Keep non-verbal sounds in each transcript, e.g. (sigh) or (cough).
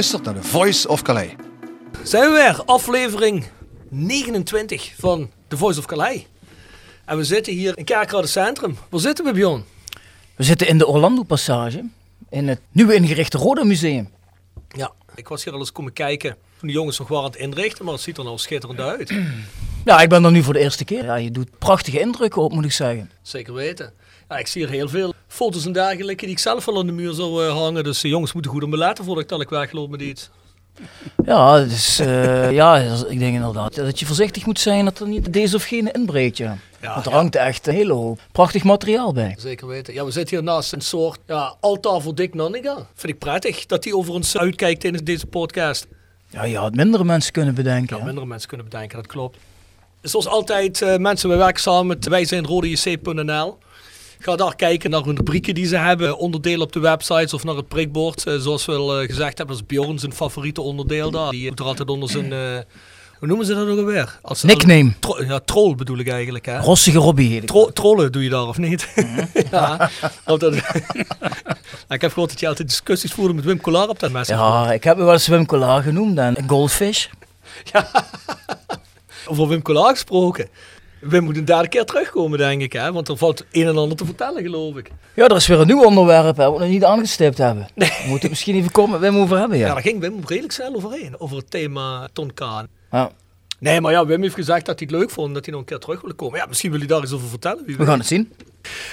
Luistert naar The Voice of Calais. Zijn we weer, aflevering 29 van The Voice of Calais. En we zitten hier in Kerkrade Centrum. Waar zitten we, Bjorn? We zitten in de Orlando Passage in het nieuwe ingerichte Roda Museum. Ja, ik was hier al eens komen kijken toen de jongens nog waren aan het inrichten, maar het ziet er nou schitterend uit. (clears throat) Ja, ik ben er nu voor de eerste keer. Ja, je doet prachtige indrukken op, moet ik zeggen. Zeker weten. Ja, ik zie hier heel veel foto's en dergelijke die ik zelf wel aan de muur zou eh, hangen. Dus de jongens moeten goed om me laten voordat ik dadelijk wegloop met iets. Ja, dus, eh, ja, ik denk inderdaad dat je voorzichtig moet zijn dat er niet deze of gene inbreekt. Ja. Ja, Want er ja. hangt echt een hele hoop prachtig materiaal bij. Zeker weten. Ja, we zitten hier naast een soort ja, altaar voor Dick Nanninga. Vind ik prettig dat hij over ons uitkijkt in deze podcast. Ja, je had mindere mensen kunnen bedenken. Ja, mindere mensen kunnen bedenken, dat klopt. Zoals altijd, eh, mensen, we werken samen met wij zijn rodejc.nl. Ga daar kijken naar hun rubrieken die ze hebben, onderdelen op de websites of naar het prikbord. Eh, zoals we al eh, gezegd hebben, dat is Bjorn zijn favoriete onderdeel daar. Die moet er altijd onder zijn, eh, hoe noemen ze dat ook alweer? Als, Nickname. Tro- ja, troll bedoel ik eigenlijk hè. Rossige Robbie heet ik. Tro- trollen doe je daar of niet? (laughs) ja. Altijd. (laughs) Ja, ik heb gehoord dat je altijd discussies voerde met Wim Collar op dat mes. Ja, ik heb me wel eens Wim Collar genoemd en goldfish. (laughs) Over Wim Collar gesproken. Wim moet een derde keer terugkomen, denk ik. Hè? Want er valt een en ander te vertellen, geloof ik. Ja, er is weer een nieuw onderwerp hè, wat we nog niet aangestipt hebben. We moeten het misschien even komen, Wim over hebben. Ja, Ja. daar ging Wim redelijk snel overheen. Over het thema Tonkaan. Ja. Nee, maar ja, Wim heeft gezegd dat hij het leuk vond dat hij nog een keer terug wil komen. Ja, misschien wil hij daar iets over vertellen. Wie We weet. gaan het zien.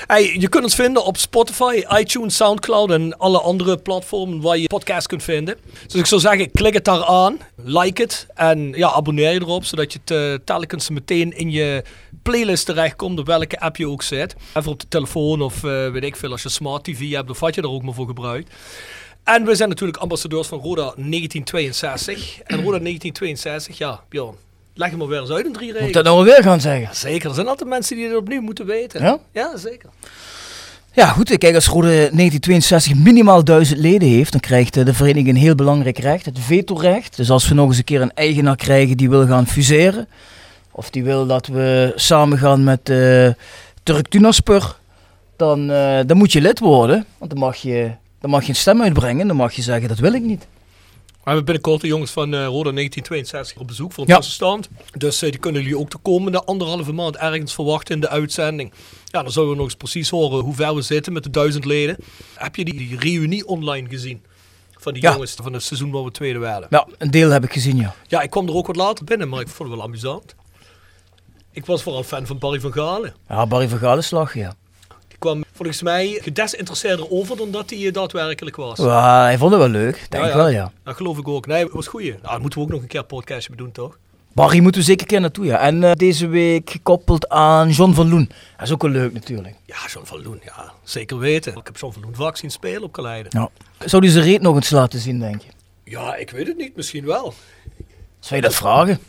Hey, je kunt ons vinden op Spotify, iTunes, Soundcloud en alle andere platformen waar je podcast kunt vinden. Dus ik zou zeggen, klik het daar aan, like het en ja, abonneer je erop, zodat je het telkens meteen in je playlist terechtkomt, op welke app je ook zit. Even op de telefoon of eh, weet ik veel, als je smart tv hebt of wat je er ook maar voor gebruikt. En we zijn natuurlijk ambassadeurs van Roda 1962. En Roda 1962, ja, Bjorn, leg hem maar weer eens uit in drie Moet regels. dat nou weer gaan zeggen? Zeker, er zijn altijd mensen die dit opnieuw moeten weten. Ja? Ja, zeker. Ja, goed. Kijk, als Rode 1962 minimaal duizend leden heeft, dan krijgt eh, de vereniging een heel belangrijk recht, het vetorecht. Dus als we nog eens een keer een eigenaar krijgen die wil gaan fuseren, of die wil dat we samen gaan met uh, Turk Tunaspur, dan, uh, dan moet je lid worden. Want dan mag je, dan mag je een stem uitbrengen, dan mag je zeggen dat wil ik niet. We hebben binnenkort de jongens van uh, Roda 1962 op bezoek voor een Ja. tussenstand. Dus uh, die kunnen jullie ook de komende anderhalve maand ergens verwachten in de uitzending. Ja, dan zullen we nog eens precies horen hoe ver we zitten met de duizend leden. Heb je die, die reunie online gezien? Van die Ja. jongens van het seizoen waar we tweede werden. Ja, een deel heb ik gezien, ja. Ja, ik kwam er ook wat later binnen, maar ik vond het wel amusant. Ik was vooral fan van Barry van Galen. Ja, Barry van Galen slag, ja. Volgens mij gedesinteresseerder over dan dat hij eh, daadwerkelijk was. Ja, hij vond het wel leuk, denk ik ja. wel, ja. Dat geloof ik ook. Nee, het was goed. Nou, dat moeten we ook nog een keer een podcastje doen, toch? Barry moeten we zeker een keer naartoe, ja. En eh, deze week gekoppeld aan John van Loen. Dat is ook wel leuk natuurlijk. Ja, John van Loen, ja. Zeker weten. Ik heb John van Loen vaak zien spelen op Kaleiden. Ja. Zou die zijn reet nog eens laten zien, denk je? Ja, ik weet het niet. Misschien wel. Zou je dat vragen?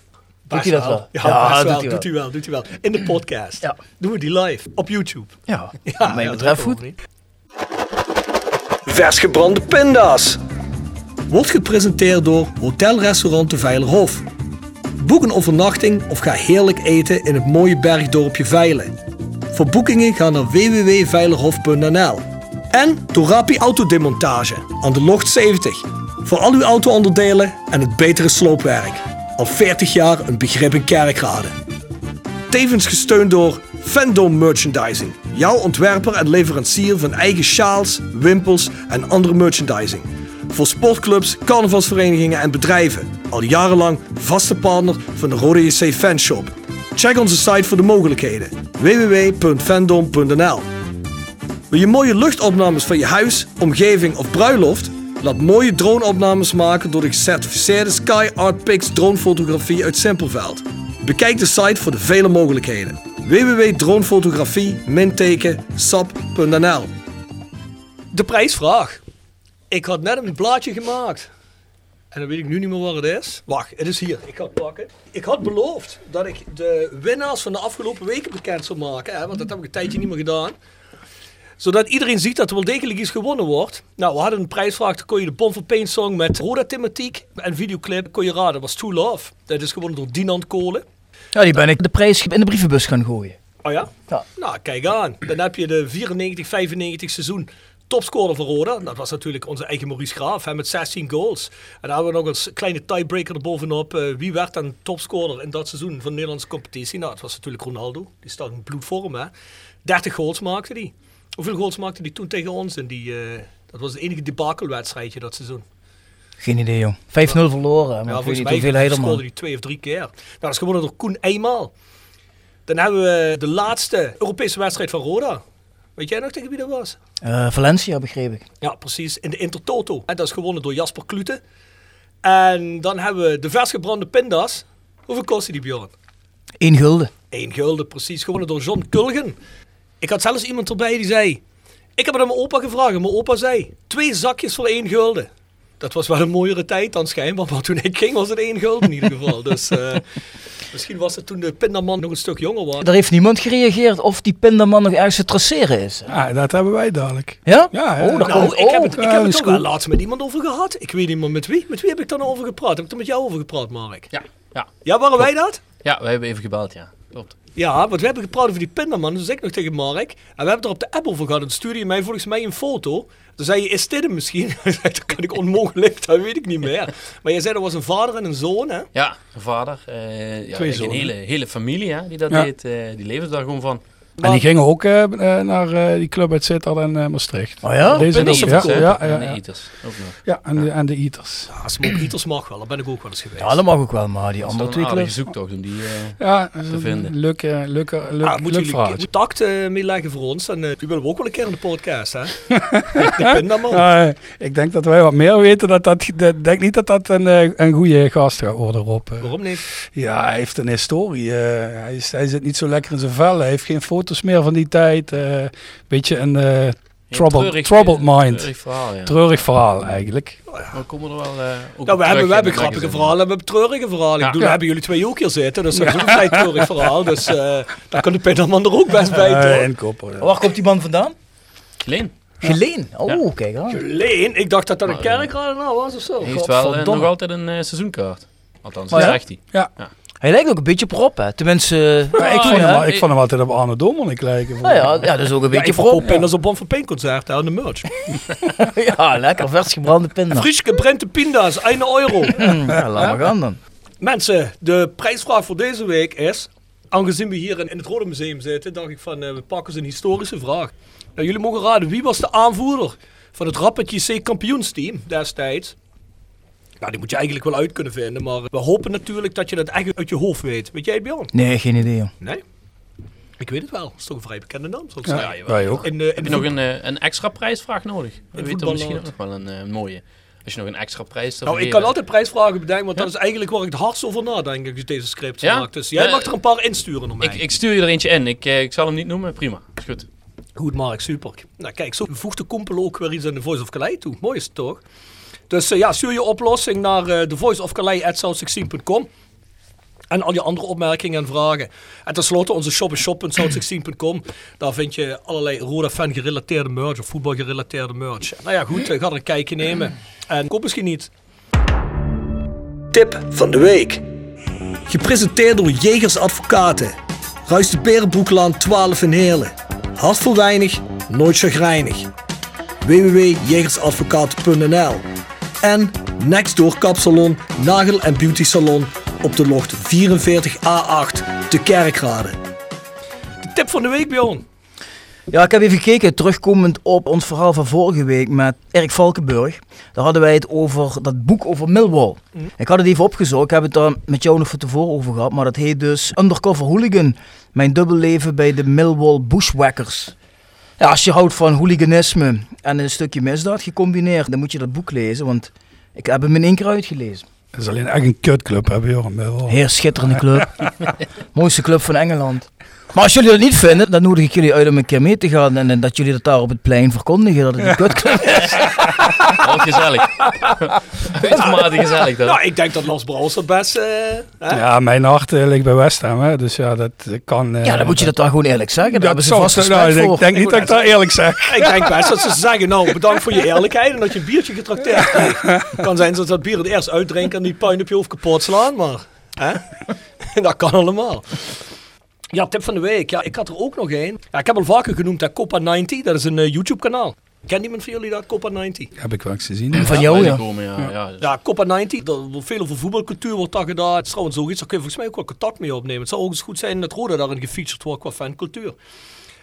Doet hij dat wel? Ja, wel. hij doet hij wel. Doet hij wel. In de podcast. Ja. Doen we die live. Op YouTube. Ja, Ja, wat mij ja, betreft goed. Vers gebrande pinda's. Wordt gepresenteerd door Hotel Restaurant de Veilerhof. Boek een overnachting of ga heerlijk eten in het mooie bergdorpje Veilen. Voor boekingen ga naar www.veilerhof.nl. En Torapi Autodemontage aan de Locht 70. Voor al uw auto-onderdelen en het betere sloopwerk. Al 40 jaar een begrip in kerkrade. Tevens gesteund door Fandom Merchandising. Jouw ontwerper en leverancier van eigen sjaals, wimpels en andere merchandising. Voor sportclubs, carnavalsverenigingen en bedrijven. Al jarenlang vaste partner van de Rode JC Fanshop. Check onze site voor de mogelijkheden. www.fandom.nl Wil je mooie luchtopnames van je huis, omgeving of bruiloft? Laat mooie droneopnames maken door de gecertificeerde Sky Art Pix dronefotografie uit Simpelveld. Bekijk de site voor de vele mogelijkheden. www.dronefotografie-sap.nl De prijsvraag. Ik had net een blaadje gemaakt. En dan weet ik nu niet meer waar het is. Wacht, het is hier. Ik ga het pakken. Ik had beloofd dat ik de winnaars van de afgelopen weken bekend zou maken. Hè, want dat heb ik een tijdje niet meer gedaan. Zodat iedereen ziet dat er wel degelijk iets gewonnen wordt. Nou, we hadden een prijsvraag. Dan kon je de Bon for Pain song met Roda thematiek en videoclip kon je raden. Dat was True Love. Dat is gewonnen door Dinant Kolen. Ja, die ben ik de prijs in de brievenbus gaan gooien. Oh ja? Ja. Nou, kijk aan. Dan heb je de 94-95 seizoen topscorer van Roda. Dat was natuurlijk onze eigen Maurice Graaf hè, met 16 goals. En dan hebben we nog een kleine tiebreaker erbovenop. Eh, wie werd dan topscorer in dat seizoen van de Nederlandse competitie? Nou, het was natuurlijk Ronaldo. Die staat in bloedvorm, hè. 30 goals maakte hij. Hoeveel goals maakte hij toen tegen ons? En die, eh, dat was het enige debakelwedstrijdje dat seizoen. Geen idee, jong. 5-0 verloren, maar Ja, ik weet volgens niet mij hoeveel hij scoorde hij twee of drie keer. Nou, dat is gewonnen door Koen eenmaal. Dan hebben we de laatste Europese wedstrijd van Roda. Weet jij nog tegen wie dat was? Eh, Valencia, begreep ik. Ja, precies. In de Intertoto. En dat is gewonnen door Jasper Klute. En dan hebben we de versgebrande pinda's. Hoeveel kostte die, Bjorn? 1 gulden. Eén gulden, precies. Gewonnen door John Kulgen. Ik had zelfs iemand erbij die zei... Ik heb het aan mijn opa gevraagd. En mijn opa zei... Twee zakjes voor één gulden. Dat was wel een mooiere tijd dan schijnbaar. Maar toen ik ging was het één gulden in ieder geval. Dus eh, (laughs) misschien was het toen de pindaman nog een stuk jonger was. Er heeft niemand gereageerd of die pindaman nog ergens te traceren is. Ja, dat hebben wij dadelijk. Ja? Ja, ja. Oh, Nou, komt ik heb het, ik ja, heb het wel laatst met iemand over gehad. Ik weet niet meer met wie. Met wie heb ik dan over gepraat? Heb ik er met jou over gepraat, Mark? Ja, ja. Ja, waren wij dat? Ja, wij hebben even gebeld, ja. Ja, want we hebben gepraat over die pindaman. Dus ik nog tegen Mark. En we hebben het er op de app over gehad. En stuurde je mij volgens mij een foto. Toen zei je, is dit hem misschien? (laughs) Dat kan ik onmogelijk, dat weet ik niet meer. Maar je zei, er was een vader en een zoon, hè? Ja, een vader. eh ja, Twee een zonen. hele, hele familie hè, die dat Ja. deed. eh, die leefde daar gewoon van. En die gingen ook eh, eh, naar eh, die club uit Sittard en eh, Maastricht. Oh ja? Deze En ook, de ja, hè? ja, En ja, de ja. Eaters ook nog. Ja, en de, en de Eaters. Ja, Smoke (clears throat) Eaters mag wel. Daar ben ik ook wel eens geweest. Ja, dat mag ook wel, maar die Dat andere twee clubs... zoektocht om die... eh, Ja, dat Te vinden. Leuk, eh, leuk, leuk, Ah, leuk moeten jullie contact eh mee leggen voor ons? Dan, eh, die willen we ook wel een keer in de podcast, hè? (laughs) Ja, ik denk dat wij wat meer weten. Dat dat, ik denk niet dat dat een, een goede gast gaat worden, Rob. Waarom niet? Ja, hij heeft een historie. hij, is, hij zit niet zo lekker in zijn vel. Hij heeft geen foto's meer van die tijd. eh beetje een eh, troubled, treurig, troubled mind. Treurig verhaal, ja. Treurig verhaal eigenlijk. Maar we komen er wel ook Nou, op we hebben, we hebben grappige verhalen, we hebben treurige verhalen. Ja. Ik bedoel, Ja. hebben jullie twee ook hier zitten, dus dat is ook een vrij treurig verhaal. Dus eh daar kan de pindaman er ook best bij, ja. Waar komt die man vandaan? Geleen. Geleen. Oh, Ja. kijk aan. Leen, ik dacht dat dat een kerkraad nou was of zo. Hij heeft wel nog altijd een eh, seizoenkaart. Althans, dat ja? zegt hij. Hij lijkt ook een beetje prop, hè. Tenminste... Maar ik, vond hem, ja. ik vond hem altijd op Arne Dommernik lijken. Nou ja, ja, dat is ook een Ja, beetje prop. pindas op Bon van Peen concert aan de merch. (laughs) Ja, lekker vers gebrande pinda. Fries gebrente pinda's, 1 euro. (laughs) Ja, laat maar gaan dan. Mensen, de prijsvraag voor deze week is... Aangezien we hier in, in het Rode Museum zitten, dacht ik van, eh, we pakken eens een historische vraag. Nou, jullie mogen raden, wie was de aanvoerder van het Rapid JC kampioensteam destijds? Nou, die moet je eigenlijk wel uit kunnen vinden, maar we hopen natuurlijk dat je dat echt uit je hoofd weet. Weet jij het, Bjorn? Nee, geen idee, joh. Nee? Ik weet het wel. Dat is toch een vrij bekende naam, ik Ja, wij ook. In, de in Heb je nog een, eh, een extra prijsvraag nodig? We weten misschien ook nog wel een eh, mooie. Als je nog een extra prijs Nou, ik kan altijd prijsvragen bedenken, want dat is eigenlijk waar ik het hardst over nadenk als ik deze script Ja? maak. Dus jij Eh, mag er een paar insturen naar mij. Ik, ik stuur je er eentje in. Ik, eh, ik zal hem niet noemen. Prima. Is goed. Goed, Mark, super. Nou, kijk, zo voegt de Kompel ook weer iets aan de Voice of Calais toe. Mooi is het toch? Dus eh, ja, stuur je oplossing naar uh, thevoiceofcalais.south16.com. En al je andere opmerkingen en vragen. En tenslotte onze shop is shop.south16.com. Daar vind je allerlei Roda fan gerelateerde merch of voetbal gerelateerde merch. Nou ja, goed, uh, ga er een kijkje nemen. En koop misschien niet. Tip van de week. Gepresenteerd door Jegers Advocaten. Ruist de Berenbroeklaan 12 in Heerlen. Hart weinig, nooit chagrijnig. www.jegersadvocaten.nl En Nextdoor Kapsalon, Nagel en Beauty Salon op de locht 44A8 te Kerkrade. De tip van de week, Bjorn. Ja, ik heb even gekeken, terugkomend op ons verhaal van vorige week met Erik Valkenburg. Daar hadden wij het over dat boek over Millwall. Mm. Ik had het even opgezocht, ik heb het daar met jou nog van tevoren over gehad, maar dat heet dus Undercover Hooligan. Mijn dubbelleven bij de Millwall Bushwhackers. Ja, als je houdt van hooliganisme en een stukje misdaad gecombineerd, dan moet je dat boek lezen, want ik heb hem in één keer uitgelezen. Het is alleen echt een kutclub. Millwall. Heer, schitterende club. (laughs) Mooiste club van Engeland. Maar als jullie dat niet vinden, dan nodig ik jullie uit om een keer mee te gaan en, en dat jullie dat daar op het plein verkondigen dat het een kutclub is. Wat gezellig. Uitermate gezellig dan. Nou, ik denk dat Los Brouwers het best... Uh, ja, mijn hart uh, ligt bij West Ham, hè. dus ja, dat kan... Uh, ja, dan moet je dat daar gewoon eerlijk zeggen. Daar dat hebben ze vast respect nou, voor. Ik denk niet dat ik dat eerlijk zeg. ik denk best dat ze zeggen, nou, bedankt voor je eerlijkheid en dat je een biertje getrakteerd hebt. (laughs) kan zijn dat ze dat bier het eerst uitdrinken en die puin op je hoofd kapot slaan, maar... Hè? (laughs) dat kan allemaal. Ja, tip van de week. Ja, ik had er ook nog één. Ja, ik heb al vaker genoemd, dat Copa 90. Dat is een uh, YouTube-kanaal. Kent iemand van jullie dat, Copa 90? Heb ik wel eens gezien. Van jou, ja. Komen, ja. Ja. Ja, ja, Copa 90. Er wordt veel over voetbalcultuur wordt daar gedaan. Het is trouwens zoiets, daar kun je volgens mij ook wel contact mee opnemen. Het zou ook eens goed zijn dat Roda daarin gefeatured wordt qua fancultuur.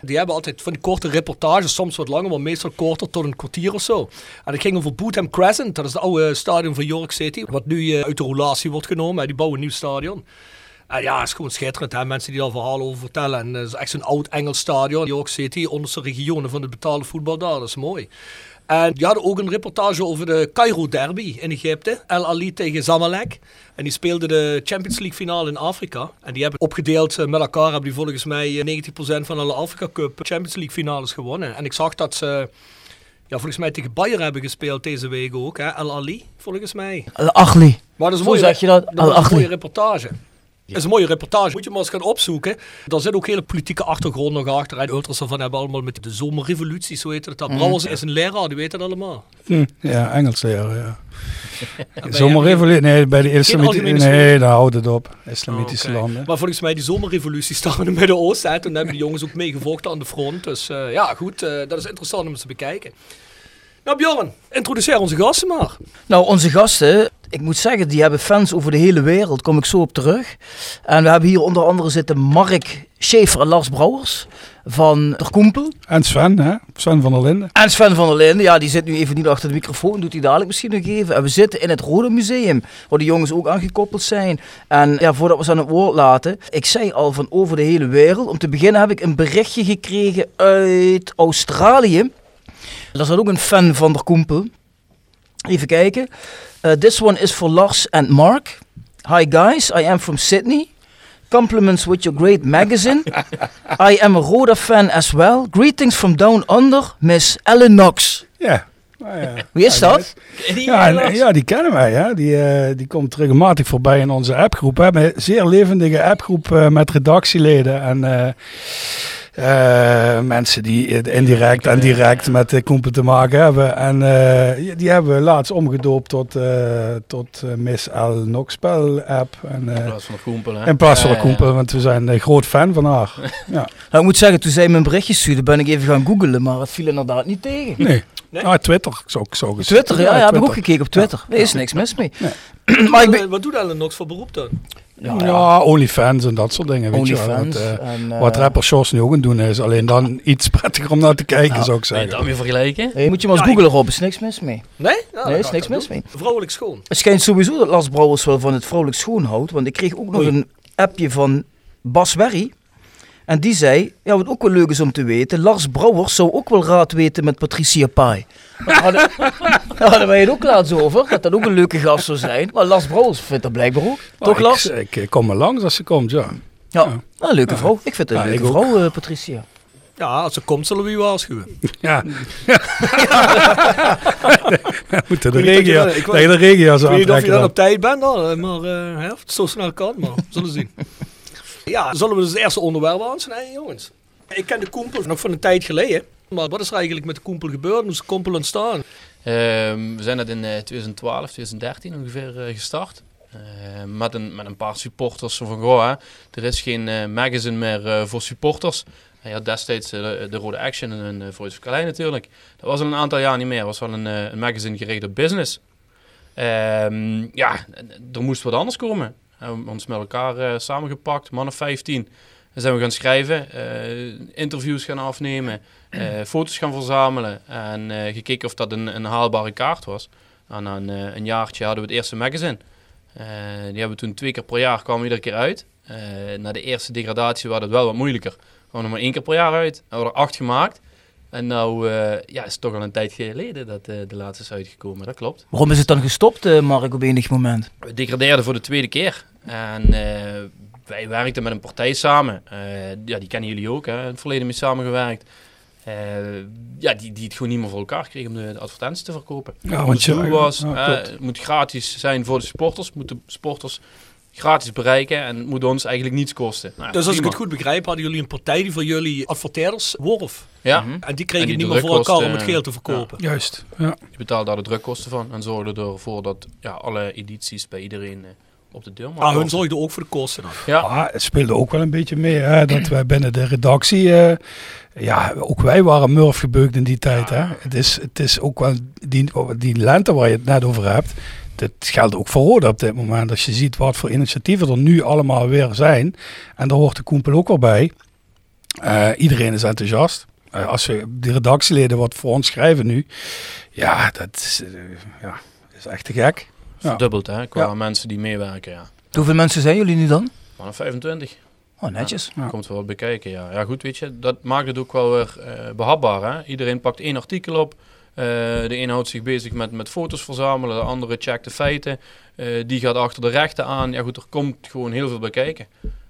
Die hebben altijd van die korte reportages, soms wat langer, maar meestal korter, tot een kwartier of zo. En het ging over Bootham Crescent, dat is het oude stadion van York City, wat nu uh, uit de roulatie wordt genomen. Die bouwen een nieuw stadion. En ja, het is gewoon schitterend. Hè? Mensen die daar verhalen over vertellen. En het is echt zo'n oud Engels stadion. York City, onderste regionen van het betaalde voetbal daar. Dat is mooi. En die hadden ook een reportage over de Cairo Derby in Egypte. El Ali tegen Zamalek. En die speelden de Champions League finale in Afrika. En die hebben opgedeeld met elkaar. Hebben die volgens mij 90% van alle Afrika Cup Champions League finales gewonnen. En ik zag dat ze... Ja, volgens mij tegen Bayern hebben gespeeld deze week ook. Hè? El Ali, volgens mij. El Achli. Maar dat is een mooie, je dat? dat is een mooie reportage. Dat is een mooie reportage. Moet je maar eens gaan opzoeken. Daar zit ook hele politieke achtergrond nog achter. En ultras ervan hebben allemaal met de zomerrevolutie, zo heet het. Dat Mhm. Brouwers is een leraar, die weet dat allemaal. Hm, ja, Engels leren, ja. (laughs) Zomerrevolutie, nee, bij de islamitische, nee, daar houdt het op. Islamitische Oh, landen. Maar volgens mij die zomerrevolutie staan in het Midden-Oosten. hè. Toen hebben die jongens ook meegevochten aan de front. Dus eh, ja, goed, eh, dat is interessant om eens te bekijken. Nou Bjorn, introduceer onze gasten maar. Nou, onze gasten, ik moet zeggen, die hebben fans over de hele wereld. Kom ik zo op terug. En we hebben hier onder andere zitten Mark Schaefer en Lars Brouwers van Der Koempel. En Sven, hè? Sven van der Linden. En Sven van der Linden, ja, die zit nu even niet achter de microfoon, doet hij dadelijk misschien nog even. En we zitten in het Rode Museum, waar de jongens ook aangekoppeld zijn. En ja, voordat we ze aan het woord laten, ik zei al van over de hele wereld. Om te beginnen heb ik een berichtje gekregen uit Australië. Daar zat ook een fan van Der Koempel. Even kijken. Uh, this one is for Lars and Mark. Hi guys, I am from Sydney. Compliments with your great magazine. (laughs) I am a Roda fan as well. Greetings from down under, Miss Ellen Knox. Ja. Nou ja. Wie is dat? Ja, en, ja, die kennen wij. Hè. Die, uh, die komt regelmatig voorbij in onze appgroep. We hebben een zeer levendige appgroep uh, met redactieleden. En uh, uh, mensen die indirect en direct met de Koempel te maken hebben. En uh, die hebben we laatst omgedoopt tot, uh, tot Miss L. Knoxpel app. En, in plaats van de Koempel, hè? In plaats van de Koempel, want we zijn een groot fan van haar. (laughs) ja. Nou, ik moet zeggen, toen zij een berichtje stuurde, ben ik even gaan googlen, maar het viel inderdaad niet tegen. Nee. Nee? Ah, Twitter, zo, zo gezegd. Twitter, ja, ja, heb ik ook gekeken op Twitter. Er is niks mis mee. Nee. (clears throat) maar ik ben... Wat doet Ellen Knox voor beroep dan? Ja, ja, OnlyFans en dat soort dingen. Weet je wel. Wat, uh, en, uh, wat rapper Shores nu ook aan het doen is. Alleen dan iets prettiger om naar te kijken, zou ik zeggen. Het dan weer vergelijken? Nee, moet je maar eens ja, googlen, Rob. is niks mis mee. Nee? Ja, nee, is niks mis mee. Vrouwelijk schoon. Het schijnt sowieso dat Lars Brouwers wel van het vrouwelijk schoon houdt. Want ik kreeg ook nog een appje van Bas Werry. En die zei, ja, wat ook wel leuk is om te weten, Lars Brouwers zou ook wel raad weten met Patricia Pai. Daar hadden, (laughs) daar hadden wij het ook laatst over, dat dat ook een leuke gast zou zijn. Maar Lars Brouwers vindt dat blijkbaar ook. Toch ik, Lars? Ik, ik kom er langs als ze komt, ja. Ja, Ah, een leuke vrouw. Ik vind het een Ja, leuke vrouw, eh, Patricia. Ja, als ze komt zullen we u waarschuwen. (laughs) Ja. (laughs) Moeten de Ik weet niet regio, je- dat je de regio zo Ik weet niet of je dan op tijd bent, dan, maar eh, hè, of het zo snel kan, maar we zullen zien. Ja, zullen we dus het eerste onderwerp aansnijden, jongens? Ik ken de Koempel nog van een tijd geleden. Maar wat is er eigenlijk met de Koempel gebeurd? Hoe is de Koempel ontstaan? Ehm, we zijn dat in eh, 2012, 2013 ongeveer eh, gestart. Eh, met, een, met een paar supporters zo van, goh, hè, er is geen eh, magazine meer eh, voor supporters. Hij had destijds eh, de, de Rode Action en uh, Voice of Calais natuurlijk. Dat was al een aantal jaar niet meer. Dat was wel een, eh, een magazine gericht op business. Ehm, ja, er moest wat anders komen. We ons met elkaar eh, samengepakt, man of 15. Dan zijn we gaan schrijven, eh, interviews gaan afnemen, eh, (clears throat) foto's gaan verzamelen en gekeken of dat een, een haalbare kaart was. En na een, een jaartje hadden we het eerste magazine. Die hebben we toen twee keer per jaar, kwamen iedere keer uit. Na de eerste degradatie was het wel wat moeilijker. Kwamen we er maar één keer per jaar uit. We hebben er acht gemaakt. En nou ja, is het toch al een tijd geleden dat de laatste is uitgekomen, dat klopt. Waarom is het dan gestopt, Mark, op enig moment? We degradeerden voor de tweede keer. En eh, wij werkten met een partij samen. Eh, ja, die kennen jullie ook, hè? in het verleden mee samengewerkt. Eh, ja, die, die het gewoon niet meer voor elkaar kregen om de, de advertenties te verkopen. Ja, want je- doel was, ja, eh, het moet gratis zijn voor de supporters. Het moet de supporters gratis bereiken en het moet ons eigenlijk niets kosten. Nou, dus als ik het goed begrijp, hadden jullie een partij die voor jullie adverteerders worf. Ja. En die kregen En het die niet meer voor elkaar om het geel te verkopen. Juist, ja. Je betaalde daar de drukkosten van en zorgde ervoor dat ja, alle edities bij iedereen op de deur Ah, hun zorgden ook voor de kosten dan. Ja. Ah, het speelde ook wel een beetje mee, hè, dat (clears throat) wij binnen de redactie, eh, ja, ook wij waren murf gebeukt in die tijd. Hè. Het, is, het is ook wel, die, die lente waar je het net over hebt, dat geldt ook voor Roda op dit moment. Als je ziet wat voor initiatieven er nu allemaal weer zijn, en daar hoort de Koempel ook wel bij. Eh, iedereen is enthousiast. Eh, als we de redactieleden wat voor ons schrijven nu, ja, dat is, ja, dat is echt te gek. Verdubbeld hè, qua Ja. mensen die meewerken. Ja. Hoeveel mensen zijn jullie nu dan? Maar 25. Oh, netjes. Ja, Komt wel wat bekijken, ja. Ja, goed, weet je, dat maakt het ook wel weer eh, behapbaar, hè. Iedereen pakt één artikel op. Eh, de een houdt zich bezig met, met foto's verzamelen, de andere checkt de feiten. Eh, die gaat achter de rechten aan. Ja goed, er komt gewoon heel veel bekijken.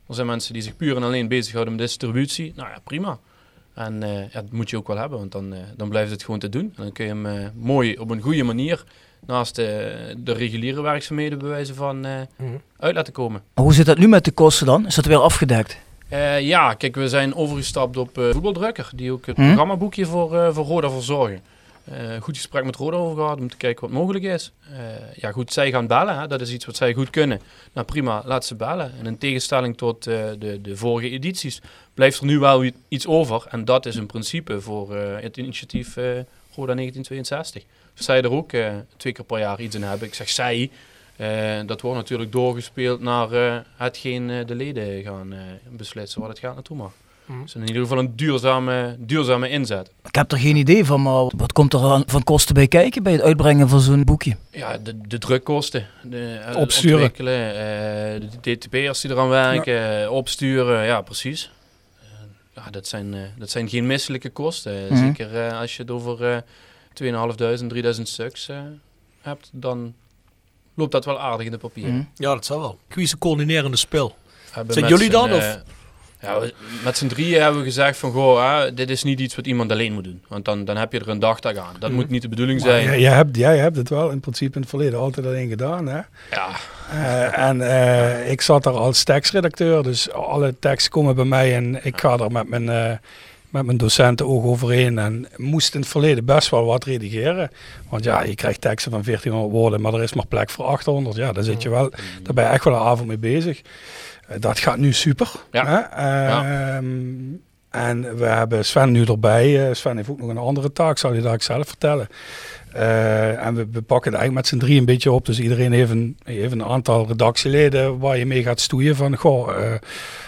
Er zijn mensen die zich puur en alleen bezighouden met distributie. Nou ja, prima. En eh, ja, dat moet je ook wel hebben, want dan, dan blijft het gewoon te doen. En dan kun je hem mooi op een goede manier naast eh, de reguliere werkzaamheden bewijzen van eh, uit laten komen. Maar hoe zit dat nu met de kosten dan? Is dat weer afgedekt? Eh, ja, kijk, we zijn overgestapt op eh, voetbaldrukker, die ook het Hm? programmaboekje voor, voor Roda verzorgen. Goed gesprek met Roda over gehad om te kijken wat mogelijk is. Ja, goed, zij gaan bellen, hè? dat is iets wat zij goed kunnen. Nou prima, laat ze bellen. En in tegenstelling tot de, de vorige edities blijft er nu wel iets over. En dat is een principe voor het initiatief Roda 1962. Zij er ook eh, twee keer per jaar iets in hebben. Ik zeg zij, eh, dat wordt natuurlijk doorgespeeld naar eh, hetgeen eh, de leden gaan eh, beslissen waar het gaat naartoe mag. Mhm. Dus in ieder geval een duurzame, duurzame inzet. Ik heb er geen idee van, maar wat komt er aan, van kosten bij kijken bij het uitbrengen van zo'n boekje? Ja, de, de drukkosten. De, Opsturen. Ontwikkelen, eh, de DTP'ers die eraan werken, opsturen, ja precies. Ja, dat, zijn, eh, dat zijn geen misselijke kosten. Mhm. Zeker eh, als je het over eh 2.500, 3.000 stuks eh, hebt, dan loopt dat wel aardig in de papieren. Mhm. Ja, dat zou wel. Wie is een coördinerende spel? Zijn jullie dan? eh, Of? ja, we- met z'n drieën hebben we gezegd van, goh, hè, dit is niet iets wat iemand alleen moet doen. Want dan, dan heb je er een dagtaak aan. Dat Mhm. moet niet de bedoeling Maar zijn. jij, jij hebt, jij hebt het wel in principe in het verleden altijd alleen gedaan. Hè? Ja. Eh, en eh, ik zat daar als tekstredacteur, dus alle teksten komen bij mij en ik ga er met mijn, eh, met mijn docenten oog overheen. En moest in het verleden best wel wat redigeren. Want ja, je krijgt teksten van 1400 woorden, maar er is maar plek voor 800. Ja, daar zit je wel, daar ben je echt wel een avond mee bezig. Eh, dat gaat nu super. Ja. Hè? Ehm, En we hebben Sven nu erbij. Eh, Sven heeft ook nog een andere taak, zal je daar zelf vertellen. Eh, en we, we pakken het eigenlijk met z'n drie een beetje op. Dus iedereen heeft een, heeft een aantal redactieleden waar je mee gaat stoeien van, goh,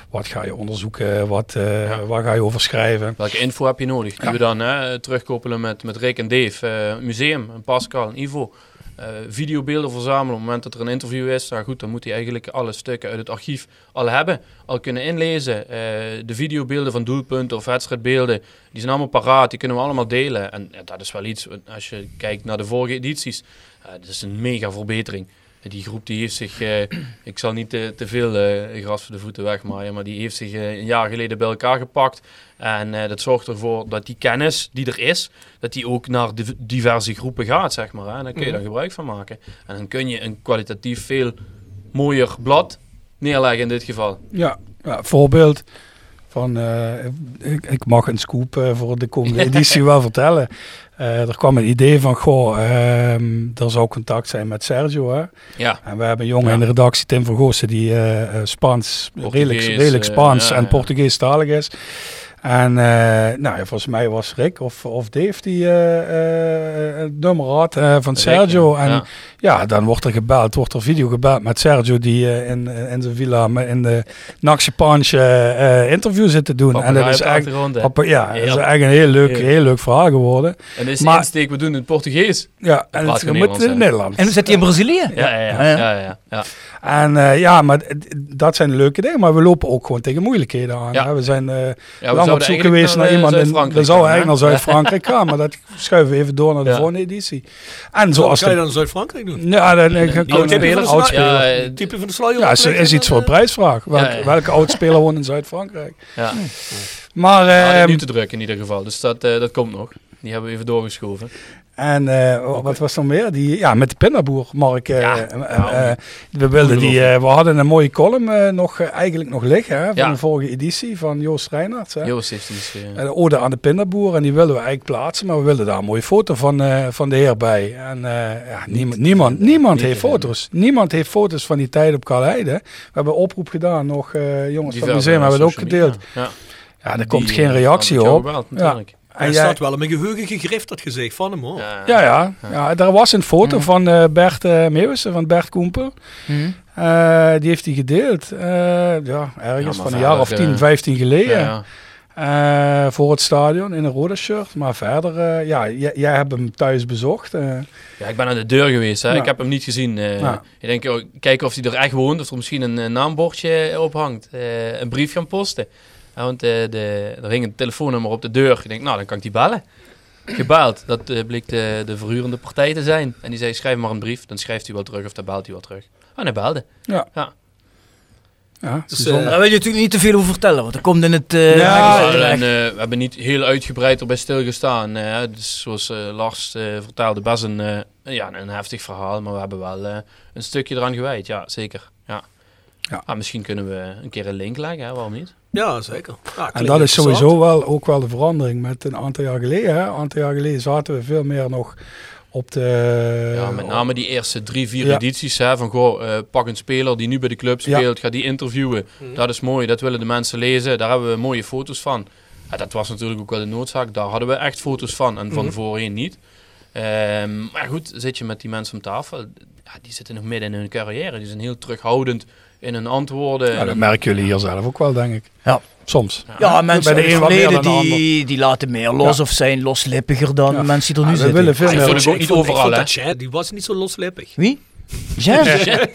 wat ga je onderzoeken, wat, eh, waar ga je over schrijven. Welke info heb je nodig? Die we dan hè, terugkoppelen met, met Rick en Dave, eh, museum, en Pascal en Ivo. eh, videobeelden verzamelen. Op het moment dat er een interview is, nou goed, dan moet hij eigenlijk alle stukken uit het archief al hebben, al kunnen inlezen. Eh, de videobeelden van doelpunten of wedstrijdbeelden, die zijn allemaal paraat, die kunnen we allemaal delen. En ja, dat is wel iets, als je kijkt naar de vorige edities, uh, dat is een mega verbetering. Die groep die heeft zich, eh, (clears throat) ik zal niet te, te veel eh, gras voor de voeten wegmaaien, maar die heeft zich eh, een jaar geleden bij elkaar gepakt. En dat zorgt ervoor dat die kennis die er is, dat die ook naar div- diverse groepen gaat, zeg maar. Hè. En daar kun je Mhm. dan gebruik van maken. En dan kun je een kwalitatief veel mooier blad neerleggen in dit geval. Ja, ja voorbeeld van, ik, ik mag een scoop voor de komende (laughs) editie wel vertellen. Eh, er kwam een idee van, goh, ehm, er zou contact zijn met Sergio. Hè? Ja. En we hebben een jongen Ja. in de redactie, Tim van Goossen, die eh, eh, Spaans, redelijk, Portugees, redelijk Spaans en ja. Portugees talig is. En eh, nou ja, volgens mij was Rick of, of Dave die eh, eh, het nummer had eh, van Rick, Sergio. ja. En Ja. ja, dan wordt er gebeld, wordt er video gebeld met Sergio die eh, in, in zijn villa met- in de Naxje Punch interview zit te doen. en dat is echt, papa- ja, dat is echt een heel leuk, heel leuk verhaal geworden. En is de Maar- insteek, we doen het Portugees. Ja, en het moet Nederlands, in hè? Nederlands. En dan zit hij in Brazilië? Ja, ja, ja. Ja, ja. En eh, ja, maar dat zijn leuke dingen. Maar we lopen ook gewoon tegen moeilijkheden aan. Ja. hè. We zijn eh, lang op zoek geweest naar, naar, eh, iemand. in- Zuid-Frankrijk We zouden gaan, eigenlijk naar Zuid-Frankrijk gaan. Maar dat (laughs) schuiven we even door naar de Ja. volgende editie. En Wat zoals ga je dan in Zuid-Frankrijk doen? Ja, dan eh, Nieuwe komen type van de oudspeler. Ja, sluier? eh, type van de sluier? Ja, is, is iets voor een prijsvraag. Welke, Ja, ja. welke oudspeler woont in Zuid-Frankrijk? Ja. Maar, Ja, dat is ehm, nu te druk in ieder geval. Dus dat, eh, dat komt nog. Die hebben we even doorgeschoven. En eh, wat was er nog meer? Die, ja, met de pindaboer, Mark. eh, Ja, eh, eh, we, wilden die, we hadden een mooie column nog, eigenlijk nog liggen hè, van Ja. de vorige editie van Joost Reinhardt. Hè. Joost heeft die geschreven. De ode aan de pindaboer. En die wilden we eigenlijk plaatsen. Maar we wilden daar een mooie foto van, van de heer bij. En ja, niemand, niemand, niemand heeft foto's. Niemand heeft foto's van die tijd op Kalheide. We hebben oproep gedaan. Nog jongens van het museum hebben het ook gedeeld. Ja. Ja, er komt geen reactie op. ja. Hij jij- staat wel in mijn geheugen gegrift, dat gezicht van hem hoor. Ja, ja. ja, daar was een foto van eh, Bert uh, Meeuwissen, van Bert Koemper. Mhm. Eh, die heeft hij gedeeld. eh, ja, ergens van een jaar of verder, 10, eh, 15 geleden. Ja, voor het stadion in een rode shirt. Maar verder, ja, jij, jij hebt hem thuis bezocht. Ja, ik ben aan de deur geweest. Hè. Ja. Ik heb hem niet gezien. eh. Ja. Ik denk, oh, kijken of hij er echt woont. Of er misschien een naambordje op hangt. Eh, een brief gaan posten. Ja, want eh, de, er hing een telefoonnummer op de deur. Ik denk, nou, dan kan ik die bellen. Gebeld. Dat eh, bleek de, de verhurende partij te zijn. En die zei, schrijf maar een brief. Dan schrijft hij wel terug of dan belt hij wel terug. En hij belde. Ja. Ja. Ja, Dus, eh, Daar wil je natuurlijk niet te veel over vertellen, want dat komt in het... eh, Ja, en, eh, we hebben niet heel uitgebreid erbij stilgestaan. eh, dus zoals eh, Lars eh, vertelde, best een, eh, ja, een heftig verhaal. Maar we hebben wel eh, een stukje eraan gewijd. Ja, zeker. Ja. Ja. Ah, misschien kunnen we een keer een link leggen, hè? waarom niet? Ja, zeker. Ja, En dat is sowieso wel ook wel de verandering met een aantal jaar geleden. Hè. Een aantal jaar geleden zaten we veel meer nog op de... ja, met name die eerste drie, vier Ja. edities. Hè, van goh, eh, pak een speler die nu bij de club Ja. speelt, ga die interviewen. Dat is mooi, dat willen de mensen lezen. Daar hebben we mooie foto's van. Ja, dat was natuurlijk ook wel de noodzaak. Daar hadden we echt foto's van en van Mhm. voorheen niet. Ehm, maar goed, zit je met die mensen om tafel. Ja, die zitten nog midden in hun carrière. Die zijn heel terughoudend in hun antwoorden. Ja, dat En- merken jullie hier zelf ook wel, denk ik. Ja. Soms. Ja, mensen Bij de een verleden die, die laten meer los Ja. of zijn loslippiger dan Ja. mensen die er nu Ja, we zitten. willen veel Ah, ik meer... vond het ook niet vond- overal, vond hè? dat Jan, die was niet zo loslippig. Wie? Jean? we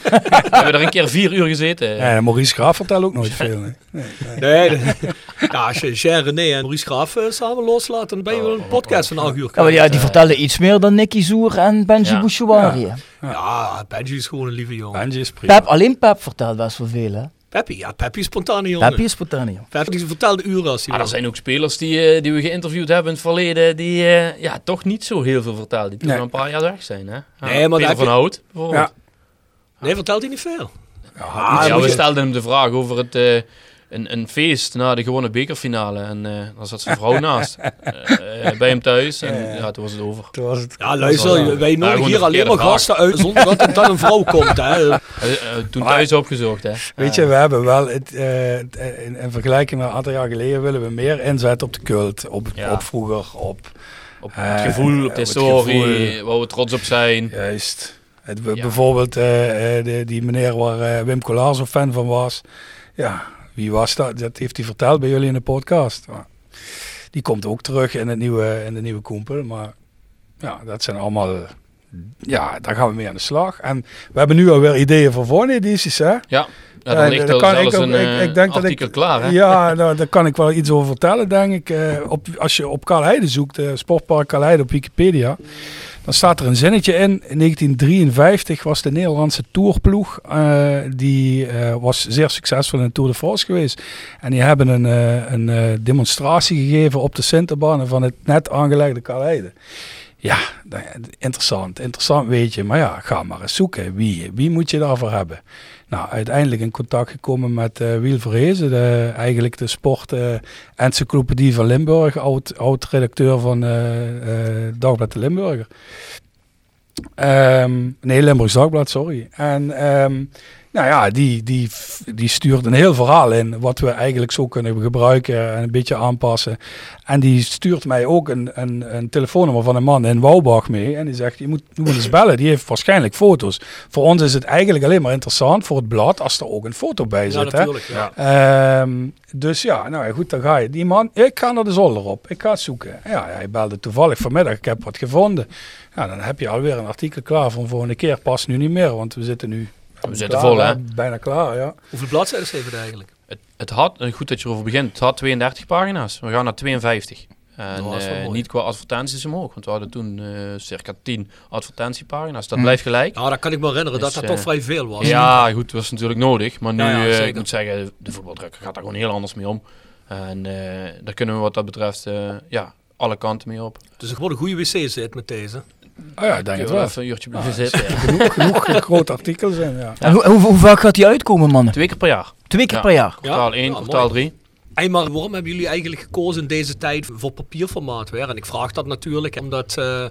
hebben er een keer vier uur gezeten. Ja, Maurice Graaf vertelt ook nooit veel. Nee. Nee, nee. Nee, de- ja, als je Jean René en Maurice Graaf eh, samen loslaat, dan ben je wel een podcast van acht uur Ja, maar ja, die vertellen iets meer dan Nicky Zoer en Benji Ja. Bouchouari. Ja, Benji is gewoon een lieve jongen. Benji is prima. Pep, alleen Pep vertelt best wel veel, hè? Peppy, ja, Peppy is spontane jongen. Pep is spontaan, die vertelde uren als hij Maar er zijn ook spelers die, eh, die we geïnterviewd hebben in het verleden, die eh, ja, toch niet zo heel veel vertellen. Die Nee. al een paar jaar weg zijn. Hè? Ja, Nee, maar Peter van je- Hout bijvoorbeeld. Ja. Nee, vertelt hij niet veel. Ja, moet we je- stelden hem de vraag over het, eh, een, een feest na de gewonnen bekerfinale. En eh daar zat zijn vrouw naast. (laughs) Eh, eh, bij hem thuis. En ja, toen was het over. Toen was het... Ja, luister, wij nodigen hier alleen maar gasten uit zonder dat er dan een vrouw komt. Hè. (laughs) Toen thuis opgezocht, hè. Weet je, we hebben wel, het, in, in vergelijking met een aantal jaar geleden, willen we meer inzetten op de cult, op, Ja. op vroeger, op... Op het gevoel, op de historie, waar we trots op zijn. Juist. Het, Ja. Bijvoorbeeld de, die meneer waar Wim Collaar zo fan van was. Ja, wie was dat? Dat heeft hij verteld bij jullie in de podcast. Maar die komt ook terug in, het nieuwe, in de nieuwe Koempel. Maar ja, dat zijn allemaal ja, daar gaan we mee aan de slag. En we hebben nu alweer ideeën voor volgende edities, hè? Ja, ja dan ligt er kan zelfs ik een ik- eh, ik denk dat ik- klaar, hè? Ja, (laughs) nou, daar kan ik wel iets over vertellen, denk ik. Eh, op, als je op Kalheide zoekt, eh, Sportpark Kalheide op Wikipedia, dan staat er een zinnetje in. In 1953 was de Nederlandse tourploeg, eh, die eh, was zeer succesvol in de Tour de France geweest. En die hebben een, eh, een demonstratie gegeven op de Sinterbanen van het net aangelegde Kalheide. Ja, dat- interessant, interessant weet je. Maar ja, ga maar eens zoeken. Wie, wie moet je daarvoor hebben? Nou, uiteindelijk in contact gekomen met eh Wiel Verhezen, de, eigenlijk de sport-encyclopedie van Limburg, oud, oud-redacteur van eh Dagblad de Limburger. Ehm, nee, Limburgs Dagblad, sorry. En ehm, nou ja, die, die, die stuurt een heel verhaal in, wat we eigenlijk zo kunnen gebruiken en een beetje aanpassen. En die stuurt mij ook een, een, een telefoonnummer van een man in Wouwbach mee. En die zegt, je moet, je moet eens (laughs) bellen, die heeft waarschijnlijk foto's. Voor ons is het eigenlijk alleen maar interessant voor het blad als er ook een foto bij Ja, zit. hè. natuurlijk, ja. Ehm, dus ja, nou ja, goed, dan ga je. Die man, ik ga naar de zolder op. Ik ga het zoeken. Ja, hij belde toevallig vanmiddag. Ik heb wat gevonden. Ja, dan heb je alweer een artikel klaar voor een volgende keer. Past nu niet meer, want we zitten nu... We zitten klaar, vol, hè? Bijna klaar, ja. Hoeveel bladzijden heeft het eigenlijk? Het, het had, eh, goed dat je erover begint, het had 32 pagina's. We gaan naar 52. En is eh, mooi. niet qua advertenties omhoog, want we hadden toen eh, circa 10 advertentiepagina's. Dat Hm. blijft gelijk. Ja, dat kan ik me herinneren dat Dus, dat toch vrij veel was. Ja, goed, dat was natuurlijk nodig. Maar nu, Ja, ja, eh, zeker. ik moet zeggen, de voetbaldrukker gaat daar gewoon heel anders mee om. En eh, daar kunnen we wat dat betreft eh, ja, alle kanten mee op. Dus ik word een goede wc-zit met deze. Oh ja, ik denk het je wel. even een uurtje Ah, blijven zitten. ja. Genoeg, genoeg (laughs) grote artikels in, ja. En hoe, hoe, hoe vaak gaat die uitkomen, mannen? Twee keer per jaar. Twee keer Ja. per jaar. Kwartaal 1, Ja, kwartaal mooi. 3. Hey, maar waarom hebben jullie eigenlijk gekozen in deze tijd voor papierformaat weer? En ik vraag dat natuurlijk omdat eh,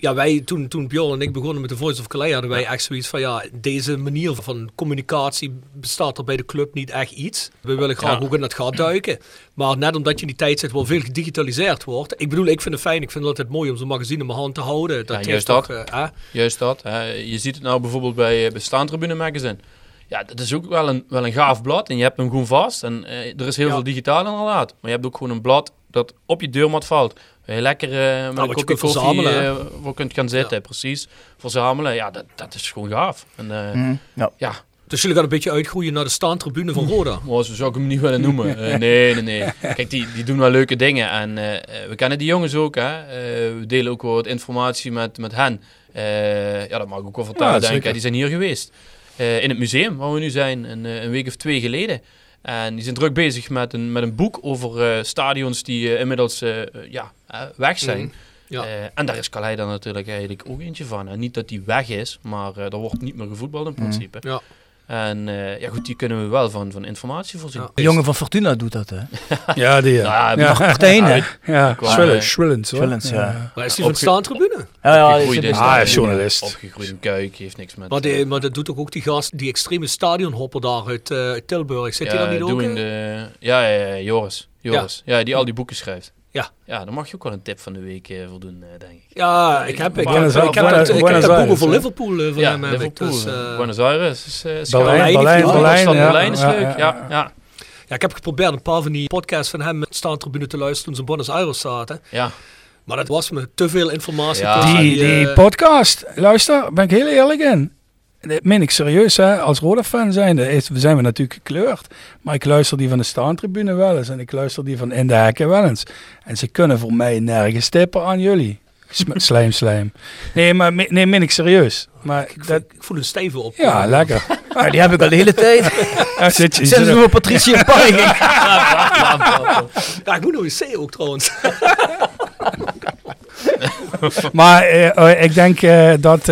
ja, wij toen, toen Bjorn en ik begonnen met de Voice of Calais hadden wij echt zoiets van ja, deze manier van communicatie bestaat er bij de club niet echt iets. We willen graag Ja. ook in het gat duiken. Maar net omdat je in die tijd zit waar veel gedigitaliseerd wordt. Ik bedoel, ik vind het fijn. Ik vind het altijd mooi om zo'n magazine in mijn hand te houden. Dat Ja, heeft juist toch, dat. eh? Juist dat. Je ziet het nou bijvoorbeeld bij, eh, bij Staantribune Magazine. Ja, dat is ook wel een, wel een gaaf blad en je hebt hem gewoon vast. En eh, er is heel Ja. veel digitaal inderdaad. Maar je hebt ook gewoon een blad dat op je deurmat valt. Lekker eh, met wat een je kopje kunt koffie eh, voor kunt gaan zitten. Precies. Verzamelen. Ja, dat, dat is gewoon gaaf. En, eh, Mhm, ja. ja, Dus jullie gaan een beetje uitgroeien naar de staantribune van Roda. maar (laughs) zo zou ik hem niet willen noemen. Eh, (laughs) nee, nee, nee. Kijk, die, die doen wel leuke dingen. En we kennen die jongens ook. Hè. Eh, we delen ook wel wat informatie met, met hen. Eh, ja, dat mag ik ook wel vertellen, Ja, denk ik. Die zijn hier geweest. Eh, in het museum, waar we nu zijn, een, een week of twee geleden. En die zijn druk bezig met een, met een boek over eh, stadions die eh, inmiddels eh, ja, weg zijn. Mhm. Ja. Eh, en daar is Calais dan natuurlijk eigenlijk ook eentje van. En niet dat die weg is, maar eh, er wordt niet meer gevoetbald in principe. Ja. En eh, ja goed, die kunnen we wel van, van informatie voorzien. Ja. De jongen van Fortuna doet dat, hè? (laughs) Ja, die. Ja, Ja, Martijn, (laughs) hè? ja. Schwillens, eh, Schwillens, ja. Maar is die van de staantribune? Ja, ja, Opgegroeid is- Ah, journalist. Opgegroeid in Kuik, heeft niks met... Maar, die, maar dat doet ook, ook die gast, die extreme stadionhopper daar uit eh, Tilburg. Zit hij ja, daar niet ook? de, ja, ja, ja, Joris. Joris. Ja. die al die boeken schrijft. Ja. Ja, dan mag je ook wel een tip van de week eh, voldoen, eh, denk ik. Ja, ik heb, ik ik heb, ik heb boeken voor? Liverpool eh, van ja, hem. heb ik. Liverpool. Dus, eh, eh, Buenos Aires is, uh, is Berlijn, is Ja, leuk, ja, ja. ja. ik heb geprobeerd een paar van die podcasts van hem met staantribune te luisteren toen ze in Buenos Aires zaten. ja. Maar dat was me te veel informatie. Ja. tussen Die, die eh, podcast, luister, ben ik heel eerlijk in. Dat meen ik serieus, hè. als Roda-fan zijnde is- zijn we natuurlijk gekleurd. Maar ik luister die van de staantribune wel eens. En ik luister die van In de Hekken wel eens. En ze kunnen voor mij nergens tippen aan jullie. (laughs) Slijm, slijm. Nee, maar nee, meen ik serieus. Maar ik, dat, voel, ik voel een stijve op. ja, lekker. (laughs) Ja, die heb ik al de hele tijd. (laughs) Ja, zit je, Sinds zit- we op Patricia. Ja, ik moet nog eens C ook trouwens. (laughs) Maar eh, eh, ik denk eh, dat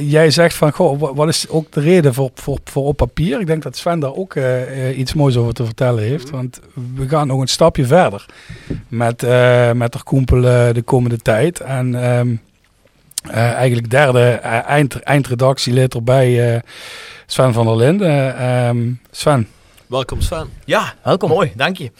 jij zegt van, goh, wa- wat is ook de reden voor, voor, voor op papier? Ik denk dat Sven daar ook iets moois over te vertellen heeft. Want we gaan nog een stapje verder met, eh met de Koempel de komende tijd. En ehm, eh, eigenlijk derde eind, eindredactielid erbij, eh, Sven van der Linden. Ehm, Sven. Welkom Sven. Ja, Welkom. mooi, dank je.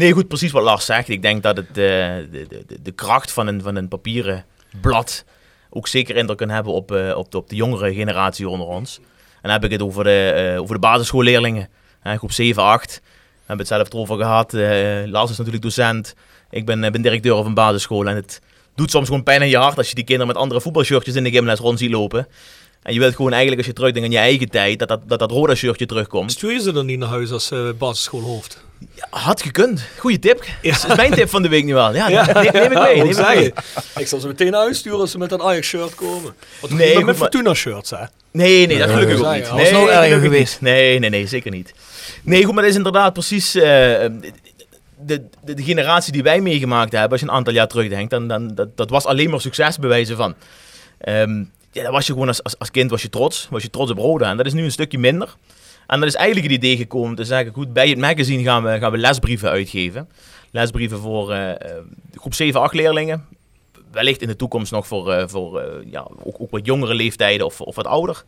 Nee, goed, precies wat Lars zegt. Ik denk dat het, de, de, de, de kracht van een, van een papieren blad ook zeker indruk kan hebben op, eh, op, de, op de jongere generatie onder ons. En dan heb ik het over de, eh, over de basisschoolleerlingen, hè, groep 7, 8. We hebben het zelf erover gehad. Eh, Lars is natuurlijk docent. Ik ben, ben directeur van een basisschool. En het doet soms gewoon pijn aan je hart als je die kinderen met andere voetbalshirtjes in de gymles rond ziet lopen. En je wilt gewoon eigenlijk, als je terugdenkt aan je eigen tijd, dat dat, dat, dat Roda shirtje terugkomt. Stuur je ze dan niet naar huis als eh, basisschoolhoofd? Had gekund. Goeie tip. Dat is mijn tip van de week nu wel. Ja, Ja. neem, neem ik Ja, mee. Neem ik mee. Ik zal ze meteen naar huis sturen als ze met dat Ajax-shirt komen. Want Nee, nee, met maar- Fortuna-shirts, hè? Nee, nee, dat Nee, gelukkig dat ook is niet. Nee, was nog erger geweest. Nee, nee, nee, zeker niet. Nee, goed, maar dat is inderdaad precies eh, de, de, de generatie die wij meegemaakt hebben. Als je een aantal jaar terugdenkt, dan, dan, dat, dat was alleen maar succesbewijzen van. Ehm, ja, dan was je gewoon als, als, als kind was je trots. Was je trots op Roda. En dat is nu een stukje minder. En dat is eigenlijk het idee gekomen te zeggen, goed, bij het magazine gaan we, gaan we lesbrieven uitgeven. Lesbrieven voor eh, eh, groep 7, 8 leerlingen. Wellicht in de toekomst nog voor, eh, voor ja, ook, ook wat jongere leeftijden of, of wat ouder.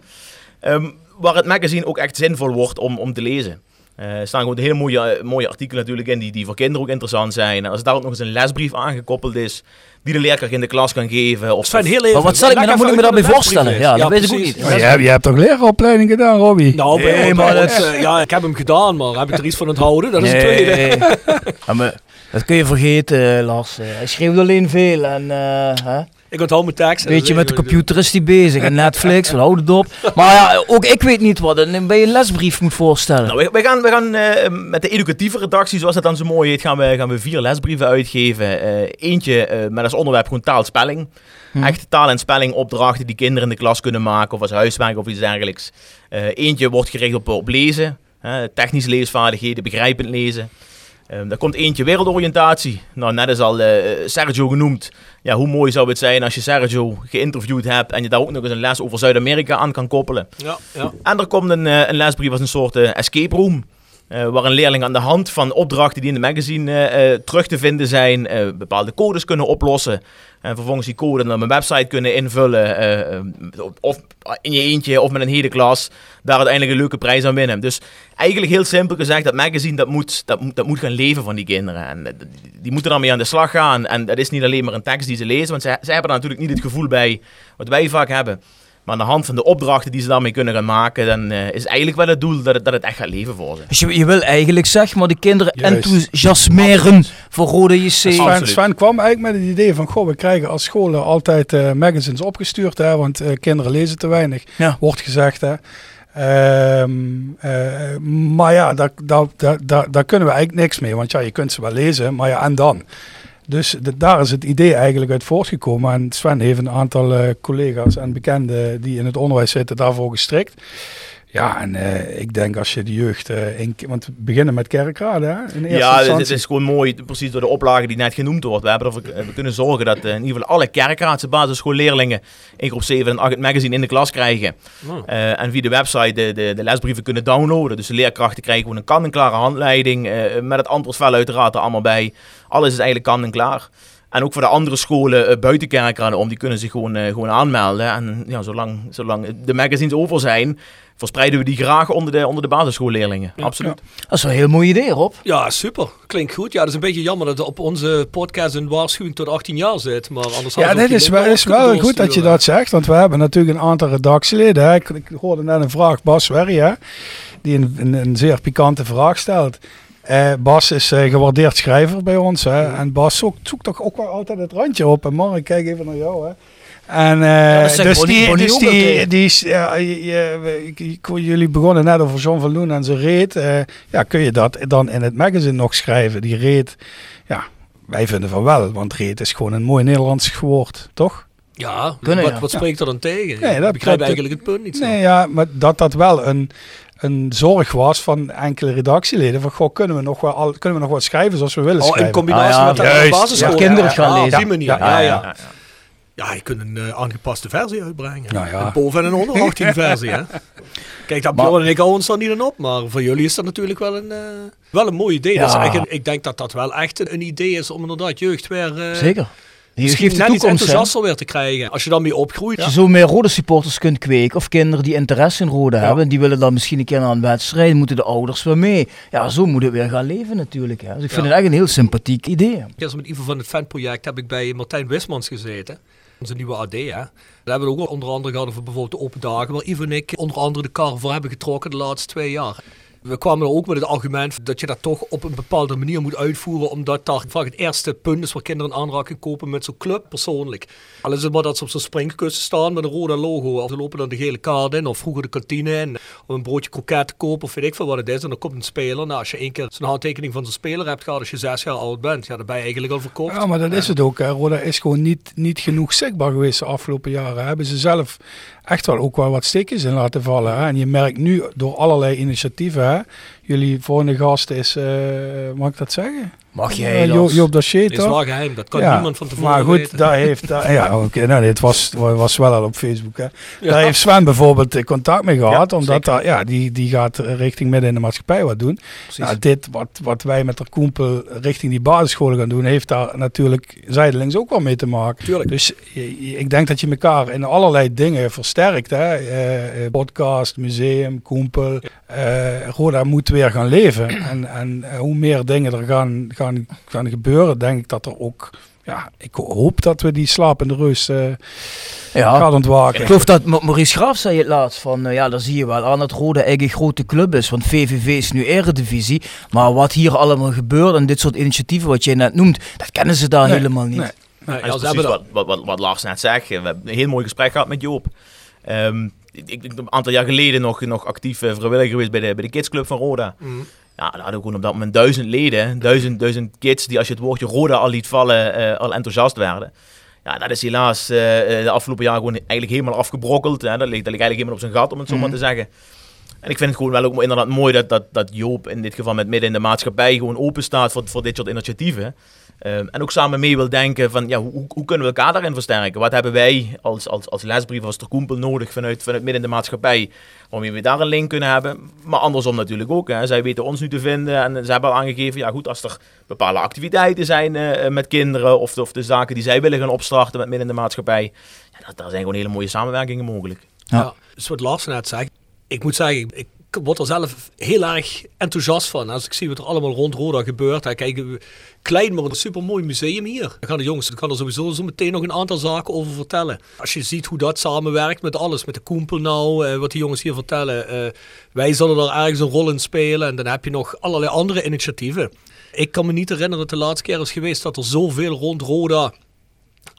Ehm, waar het magazine ook echt zinvol wordt om, om te lezen. Eh, er staan gewoon hele mooie, eh, mooie artikelen natuurlijk in die, die voor kinderen ook interessant zijn. En als daar ook nog eens een lesbrief aangekoppeld is, die de leerkracht in de klas kan geven. Of, Sven, heel even. Maar wat zal ik me dan, moet ik me daarbij voorstellen? Ja, dat weet ik ook niet. Je, hebt, je hebt toch leraropleiding gedaan, Robbie? Nou, maar dat- eh, ja, ik heb hem gedaan, maar heb ik er iets van onthouden? Dat is het Nee. tweede. Ja, maar dat kun je vergeten, Lars. Eh, Hij schreeuwt alleen veel. En, eh, hè? Ik onthoud mijn tekst. Weet je, met de computer is hij bezig. En Netflix, (laughs) we houden het op. Maar ja, ook ik weet niet wat een, bij een lesbrief moet voorstellen. Nou, gaan, we gaan eh, met de educatieve redactie, zoals dat dan zo mooi heet, gaan we, gaan we vier lesbrieven uitgeven. Eh, eentje eh, met als onderwerp gewoon taalspelling. Hm. Echte taal- en spellingopdrachten die kinderen in de klas kunnen maken of als huiswerk of iets dergelijks. Eh, eentje wordt gericht op, op lezen, hè, technische leesvaardigheden, begrijpend lezen. Ehm daar komt eentje wereldoriëntatie. Nou, net is al eh, Sergio genoemd. Ja, hoe mooi zou het zijn als je Sergio geïnterviewd hebt en je daar ook nog eens een les over Zuid-Amerika aan kan koppelen. Ja, ja. En er komt een, eh, een lesbrief als een soort eh, escape room. Eh, waar een leerling aan de hand van opdrachten die in de magazine eh, eh, terug te vinden zijn, bepaalde codes kunnen oplossen. En vervolgens die code op een website kunnen invullen. of in je eentje of met een hele klas. Daar uiteindelijk een leuke prijs aan winnen. Dus eigenlijk heel simpel gezegd, dat magazine dat moet, dat, dat moet gaan leven van die kinderen. En die moeten daarmee aan de slag gaan. En dat is niet alleen maar een tekst die ze lezen. Want zij, zij hebben daar natuurlijk niet het gevoel bij wat wij vaak hebben. Maar aan de hand van de opdrachten die ze daarmee kunnen gaan maken, dan eh, is eigenlijk wel het doel dat het, dat het echt gaat leven voor ze. Dus je, je wil eigenlijk zeg maar de kinderen Juist. enthousiasmeren voor Rode JC. Sven, Sven kwam eigenlijk met het idee van, goh, we krijgen als scholen altijd eh, magazines opgestuurd, hè, want eh, kinderen lezen te weinig, Ja. wordt gezegd. Hè. Ehm, eh, maar ja, daar, daar, daar, daar, daar kunnen we eigenlijk niks mee, want ja, je kunt ze wel lezen, maar ja, en dan? Dus daar is het idee eigenlijk uit voortgekomen. En Sven heeft een aantal eh, collega's en bekenden die in het onderwijs zitten daarvoor gestrikt. Ja, en eh, ik denk als je de jeugd... eh, in, want we beginnen met kerkraden, hè? In eerste Ja, het, instantie. het is gewoon mooi, precies door de oplage die net genoemd wordt. We hebben ervoor eh, we kunnen zorgen dat in ieder geval alle kerkraadse basisschoolleerlingen in groep 7 en 8 het magazine in de klas krijgen. Oh. Eh, en via de website de, de, de lesbrieven kunnen downloaden. Dus de leerkrachten krijgen gewoon een kan-en-klare handleiding. eh, met het antwoordvel uiteraard er allemaal bij. Alles is eigenlijk kan en ook voor de andere scholen eh, buiten kerkraden om, die kunnen zich gewoon, eh, gewoon aanmelden. En ja, zolang, zolang de magazines over zijn, verspreiden we die graag onder de, onder de basisschoolleerlingen. Absoluut. Dat is wel een heel mooi idee, Rob. Ja, super. Klinkt goed. Ja, dat is een beetje jammer dat er op onze podcast een waarschuwing tot 18 jaar zit. Maar anders Ja, dit is wel, is wel goed dat je dat zegt, want we hebben natuurlijk een aantal redactieleden. Hè. Ik, ik hoorde net een vraag, Bas Werry, hè, die een, een, een zeer pikante vraag stelt. Eh, Bas is eh, gewaardeerd schrijver bij ons. Hè, en Bas zoekt, zoekt toch ook wel altijd het randje op. En Mark, ik kijk even naar jou. Hè. En eh, dus Bonnie- die, Bonnie dus ook die, altijd. die is, ja, je, je- ik- ik- jullie begonnen net over John van Loen en zijn reet. Eh, ja, kun je dat dan in het magazine nog schrijven? Die reet, ja, wij vinden van wel, want reet is gewoon een mooi Nederlands woord, toch? Ja, Kunnen, wat, ja. wat spreekt er dan tegen? Nee, ik dat- begrijp dat- eigenlijk het punt niet zo. Nee, ja, maar dat dat wel een, een zorg was van enkele redactieleden. Van, goh, kunnen we nog wel, kunnen we nog wat schrijven zoals we willen Oh, schrijven? in combinatie Ah, ja, met de basisschool. Ja, kinderen gaan lezen. Op die manier, Ja, ja, ja, ja. ja. Ja, je kunt een eh, aangepaste versie uitbrengen. Nou ja. Een boven- en een onder 18 (laughs) versie, hè. Kijk, Maar- Bjorn en ik houden ons dan niet aan op. Maar voor jullie is dat natuurlijk wel een, eh, wel een mooi idee. Dat is Ja. echt een- ik denk dat dat wel echt een, een idee is om inderdaad jeugd weer... eh, Zeker. Je Misschien geeft de net iets toekomst, enthousiaster weer te krijgen. Als je dan mee opgroeit. Als je zo meer rode supporters kunt kweken, of kinderen die interesse in rode hebben, die willen dan misschien een keer naar een wedstrijd, moeten de ouders weer mee. Ja, zo moet het weer gaan leven natuurlijk. Hè. Dus ik vind Ja. het echt een heel sympathiek idee. Gisteren met Ivo van het fanproject heb ik bij Martijn Wismans gezeten. Onze nieuwe AD, hè. Daar hebben we ook onder andere gehad over bijvoorbeeld de open dagen. Waar Ivo en ik onder andere de kar voor hebben getrokken de laatste twee jaar. We kwamen er ook met het argument dat je dat toch op een bepaalde manier moet uitvoeren, omdat daar vaak het eerste punt is waar kinderen in aanraking komen met zo'n club persoonlijk. Al is het maar dat ze op zo'n springkussen staan met een rode logo, of ze lopen dan de gele kaart in, of vroeger de kantine in, om een broodje kroket te kopen, of weet ik veel wat het is. En dan komt een speler. Nou, als je één keer zo'n handtekening van zo'n speler hebt gehad als je zes jaar oud bent, ja, dan ben je eigenlijk al verkocht. Ja, maar dat is het ook. Hè. Roda is gewoon niet, niet genoeg zichtbaar geweest de afgelopen jaren. Hebben ze zelf echt wel ook wel wat stikjes in laten vallen. Hè. En je merkt nu door allerlei initiatieven. Hè. Jullie volgende gast is, eh, mag ik dat zeggen? Mag je Joop, Joop Dacier, Dit is wel geheim, dat kan Ja, niemand van tevoren Maar goed, weten. daar heeft... Daar, ja, oké. nou, dit was, was wel al op Facebook. Hè. Daar heeft Sven bijvoorbeeld eh, contact mee gehad. Ja, omdat daar, ja, die, die gaat richting midden in de maatschappij wat doen. Nou, dit wat, wat wij met de Koempel richting die basisscholen gaan doen... heeft daar natuurlijk zijdelings ook wel mee te maken. Tuurlijk. Dus je- je- ik denk dat je elkaar in allerlei dingen versterkt. Hè. Eh, eh, podcast, museum, Koempel. Eh, Roda moet weer gaan leven. En, en eh, hoe meer dingen er gaan, gaan, gaan gebeuren, denk ik dat er ook... Ja, ik hoop dat we die slapende rust eh Ja. gaat ontwaken. Ik geloof dat Ma- Maurice Graaf zei het laatst van, eh, ja, daar zie je wel aan dat Rode eigenlijk een grote club is. Want VVV is nu eredivisie. Maar wat hier allemaal gebeurt en dit soort initiatieven wat jij net noemt, dat kennen ze daar Nee, helemaal niet. nee. Nee, dat ja, is ze precies hebben wat, wat, wat, wat Lars net zegt. We hebben een heel mooi gesprek gehad met Joop. Ehm, ik, ik, een aantal jaar geleden nog, nog actief eh, vrijwilliger geweest bij de, bij de kidsclub van Roda. Mhm. Ja, daar hadden we gewoon op dat moment duizend leden, duizend, duizend kids die als je het woordje Roda al liet vallen, eh, al enthousiast werden. Ja, dat is helaas eh, eh, de afgelopen jaren gewoon eigenlijk helemaal afgebrokkeld. Hè. Dat, ligt, dat ligt eigenlijk helemaal op zijn gat, om het zo maar Mhm. te zeggen. En ik vind het gewoon wel ook inderdaad mooi dat, dat, dat Joop in dit geval met midden in de maatschappij gewoon open staat voor, voor dit soort initiatieven. Ehm, en ook samen mee wil denken van ja, hoe, hoe kunnen we elkaar daarin versterken? Wat hebben wij als, als, als lesbrief, als terkoempel nodig vanuit, vanuit midden in de maatschappij? Waarmee we daar een link kunnen hebben. Maar andersom natuurlijk ook. Hè. Zij weten ons nu te vinden en ze hebben al aangegeven, ja goed, als er bepaalde activiteiten zijn eh, met kinderen of, de- of de zaken die zij willen gaan opstarten met midden in de maatschappij. Ja, dat, daar zijn gewoon hele mooie samenwerkingen mogelijk. Ja. Dus wat Lars net zegt, ik moet zeggen, ik word er zelf heel erg enthousiast van. Als ik zie wat er allemaal rond Roda gebeurt. Hè. Kijk, eh, klein, maar een supermooi museum hier. Daar gaan de jongens, kan er sowieso zo meteen nog een aantal zaken over vertellen. Als je ziet hoe dat samenwerkt met alles, met de Koempel nou, eh, wat die jongens hier vertellen. eh, wij zullen daar ergens een rol in spelen. En dan heb je nog allerlei andere initiatieven. Ik kan me niet herinneren dat de laatste keer is geweest dat er zoveel rond Roda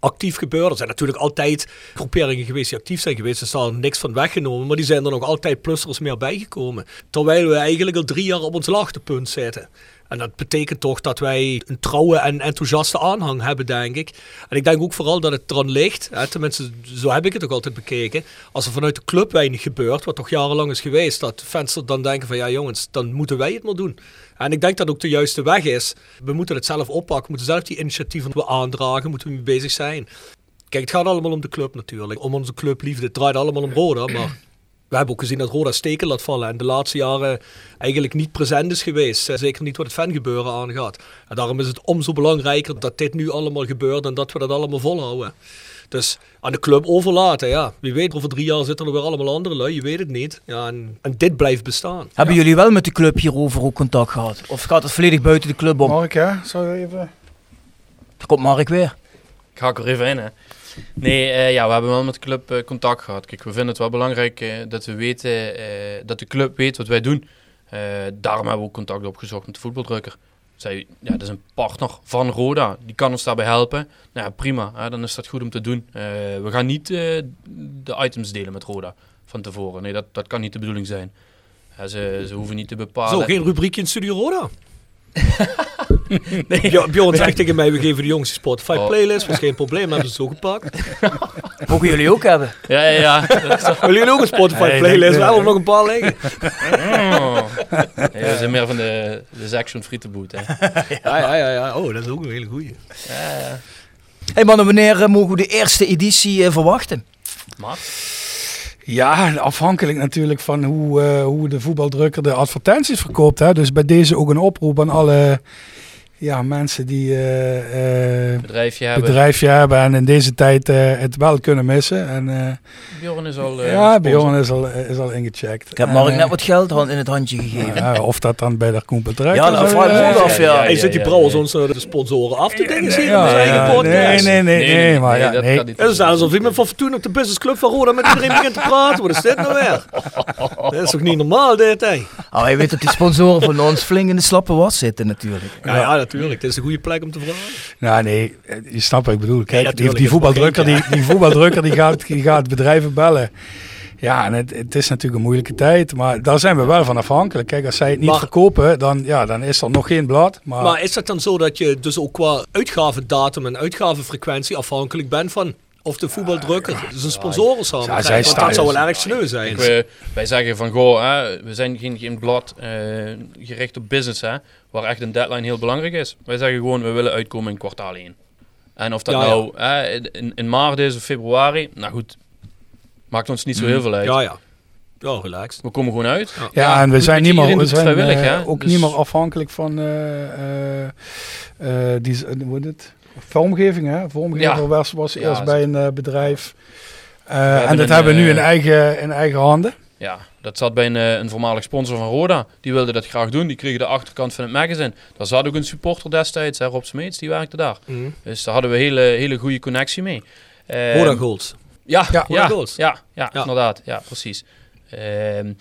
actief gebeurt. Er zijn natuurlijk altijd groeperingen geweest die actief zijn geweest. Er is niks van weggenomen. Maar die zijn er nog altijd plussers meer bijgekomen. Terwijl we eigenlijk al drie jaar op ons laagtepunt zitten. En dat betekent toch dat wij een trouwe en enthousiaste aanhang hebben, denk ik. En ik denk ook vooral dat het eraan ligt, hè, tenminste zo heb ik het ook altijd bekeken, als er vanuit de club weinig gebeurt, wat toch jarenlang is geweest, dat fans dan denken van ja jongens, dan moeten wij het maar doen. En ik denk dat ook de juiste weg is. We moeten het zelf oppakken, we moeten zelf die initiatieven aandragen, moeten we mee bezig zijn. Kijk, het gaat allemaal om de club natuurlijk, om onze clubliefde. Het draait allemaal om Roda, maar (clears throat) we hebben ook gezien dat Roda steken laat vallen en de laatste jaren eigenlijk niet present is geweest. Eh, Zeker niet wat het fangebeuren aangaat. En daarom is het omso belangrijker dat dit nu allemaal gebeurt en dat we dat allemaal volhouden. Dus aan de club overlaten, ja. Wie weet, over drie jaar zitten er weer allemaal andere lui, je weet het niet. Ja, en, en dit blijft bestaan. Hebben jullie wel met de club hierover ook contact gehad? Of gaat het volledig buiten de club om? Mark, hè? Zou je even... Daar komt Mark weer. Ik haak er even in, hè. Nee, eh, ja, we hebben wel met de club eh, contact gehad. Kijk, we vinden het wel belangrijk eh, dat we weten, eh, dat de club weet wat wij doen. Eh, daarom hebben we ook contact opgezocht met de voetbaldrukker. Zij, ja, dat is een partner van Roda. Die kan ons daarbij helpen. Nou ja, prima. Hè, dan is dat goed om te doen. Eh, we gaan niet eh, de items delen met Roda van tevoren. Nee, dat, dat kan niet de bedoeling zijn. Ja, ze, ze hoeven niet te bepalen. Zo, geen rubriekje in Studio Roda. (laughs) (laughs) Bjorn- Bjorn zegt tegen mij, we geven de jongens een Spotify Oh. playlist. Was geen probleem, hebben ze het zo gepakt. (laughs) Mogen jullie ook hebben? Ja, ja, ja. (laughs) Willen jullie ook een Spotify playlist? We hebben nog een paar liggen. Oh. Ja, we zijn meer van de, de Section Frietenboot, hè. Ja, ja, ja, ja. Oh, dat is ook een hele goeie. Ja, ja. Hey mannen, wanneer eh, mogen we de eerste editie eh, verwachten? Maar, Ja, afhankelijk natuurlijk van hoe, eh, hoe de voetbaldrukker de advertenties verkoopt. Hè. Dus bij deze ook een oproep aan alle ja, mensen die eh, eh, Bedrijfje hebben. bedrijfje hebben en in deze tijd eh, het wel kunnen missen. En, eh, Bjorn is al. ja. Bjorn is al, is al ingecheckt. Ik heb En, Mark net wat geld in het handje gegeven. ja, of dat dan bij de Koen Bedrijf Ja, dat vraag ik af, ja. Hey, zit die brouwers ons de sponsoren af te dingen Ja, eigen podcast? nee, nee, nee, nee, maar ja, dat nee. kan niet. Het is alsof iemand van Fortuna op de businessclub van Roda met iedereen begint te praten. Wat is dit nou weer? Dat is toch niet normaal dit, hè? Oh, hij weet dat die sponsoren van ons flink in de slappe was zitten natuurlijk. Ja, ja, natuurlijk. Het is een goede plek om te vragen. Nou nee, je snapt wat ik bedoel. Kijk, die, voetbaldrukker, die, die voetbaldrukker die gaat, die gaat bedrijven bellen. Ja, en het, het is natuurlijk een moeilijke tijd, maar daar zijn we wel van afhankelijk. Kijk, als zij het niet Maar- verkopen, dan, ja, dan is er nog geen blad. Maar, Maar is het dan zo dat je dus ook qua uitgavendatum en uitgavenfrequentie afhankelijk bent van of de voetbaldrukker een sponsoren samen Ja, Want dat zou wel erg sneu zijn. Ik, eh, wij zeggen van, goh, hè, we zijn geen, geen blad eh, gericht op business, hè, waar echt een deadline heel belangrijk is. Wij zeggen gewoon, we willen uitkomen in kwartaal 1. En of dat Ja, ja. nou hè, in, in maart is of februari, nou goed, maakt ons niet zo heel veel uit. Ja, ja. Ja, relaxed. We komen gewoon uit. ja, en we zijn, niet meer, we zijn vrijwillig, eh, ook Dus- niet meer afhankelijk van eh, eh, eh, die, hoe het? Vormgeving. Hè? Vormgever Ja. was, was eerst bij een eh, bedrijf. Eh, en dat een, hebben we nu in eh, eigen, in eigen handen. Ja, dat zat bij een, eh, een voormalig sponsor van Roda. Die wilde dat graag doen. Die kregen de achterkant van het magazine. Daar zat ook een supporter destijds, hè, Rob Smeets, die werkte daar. Mhm. Dus daar hadden we een hele, hele goede connectie mee. Ehm, Roda Golds. Ja, Ja, ja, Roda ja, Golds. ja, Ja. inderdaad. Ja, precies. Ehm,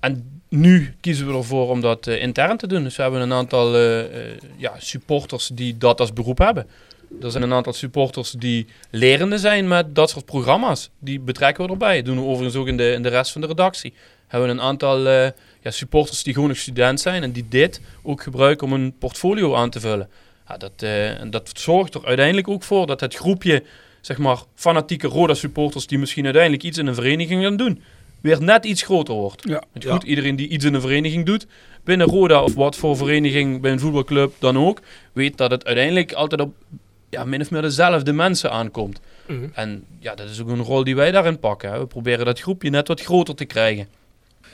en nu kiezen we ervoor om dat intern te doen. Dus we hebben een aantal ja, supporters die dat als beroep hebben. Er zijn een aantal supporters die lerende zijn met dat soort programma's. Die betrekken we erbij. Dat doen we overigens ook in de, in de rest van de redactie. Hebben we een aantal eh, ja, supporters die gewoon nog student zijn en die dit ook gebruiken om een portfolio aan te vullen. Ja, dat, eh, en dat zorgt er uiteindelijk ook voor dat het groepje zeg maar, fanatieke Roda-supporters die misschien uiteindelijk iets in een vereniging gaan doen, weer net iets groter wordt. Ja. Want goed, iedereen die iets in een vereniging doet, binnen Roda of wat voor vereniging, bij een voetbalclub dan ook, weet dat het uiteindelijk altijd op ja, min of meer dezelfde mensen aankomt. Mhm. En ja, dat is ook een rol die wij daarin pakken. Hè. We proberen dat groepje net wat groter te krijgen.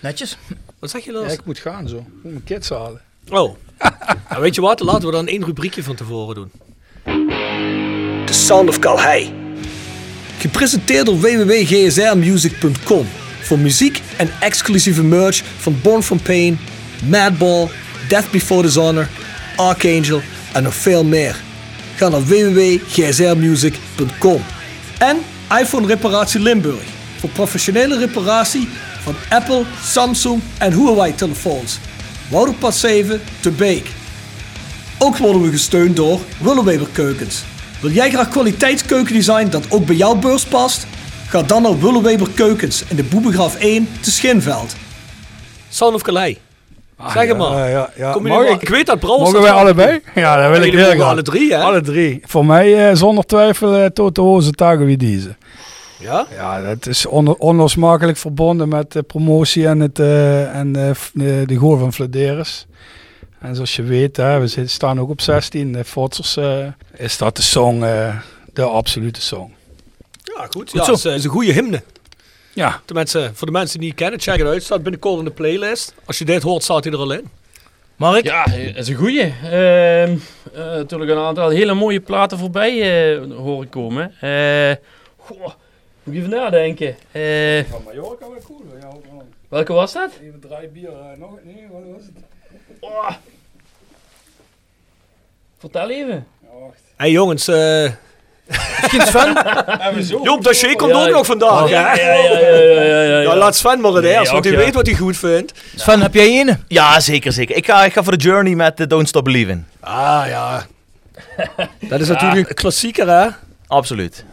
Netjes. Wat zeg je, Ja, Lars? ik moet gaan zo. Ik moet mijn kids halen. Oh. (laughs) nou, weet je wat? Laten we dan één rubriekje van tevoren doen. The Sound of Calhei. Gepresenteerd door www.gsrmusic.com. Voor muziek en exclusieve merch van Born From Pain, Madball, Death Before Dishonor, Archangel en nog veel meer. Ga naar www.gsrmusic.com. En iPhone Reparatie Limburg. Voor professionele reparatie van Apple, Samsung en Huawei telefoons. Wouderpad 7 te Beek. Ook worden we gesteund door Willeweber Keukens. Wil jij graag kwaliteitskeukendesign dat ook bij jouw beurs past? Ga dan naar Willeweber Keukens in de Boebegraaf 1 te Schinveld. Sound of Calais. Zeg het maar. Ja, ja, ja. Kom Mag ik? ik weet dat Brouwers... Mogen wij allebei? Ja, dat wil ik heel graag. alle drie, hè? Alle drie. Voor mij eh, zonder twijfel uh, Toto Hose Tagovidize. Ja? Ja, dat is on onlosmakelijk verbonden met de promotie en, het, eh, en eh, de, de goal van Vladeres. En zoals je weet, hè, we staan ook op 16. De Fotsers eh, is dat de song, eh, de absolute song. Ja, goed. Goed ja, zo. is, eh, is een goede hymne. Ja. Tenminste, voor de mensen die het niet kennen, check het uit. Staat binnenkort in de playlist. Als je dit hoort, staat hij er al in. Mark? Ja, dat is een goeie. Ehm, eh, natuurlijk een aantal hele mooie platen voorbij eh, horen komen. Eh goh, moet ik even nadenken. Eh, Van Mallorca wel cool. Ja, welke was dat? Even draai bier nog. Nee, wat was het? Oh. Vertel even. hey, jongens, eh Misschien Sven? Joop Daché komt Ja, ook nog vandaag, ja, ja, ja, ja, ja, ja, ja. Ja, laat Sven maar het Nee, eerst, want hij ja. weet wat hij goed vindt. Sven, heb jij ene? Ja, zeker, zeker. Ik ga, ik ga voor de journey met eh, Don't Stop Believing. Ah, ja. (laughs) Dat is natuurlijk een klassieker, hè? Absoluut.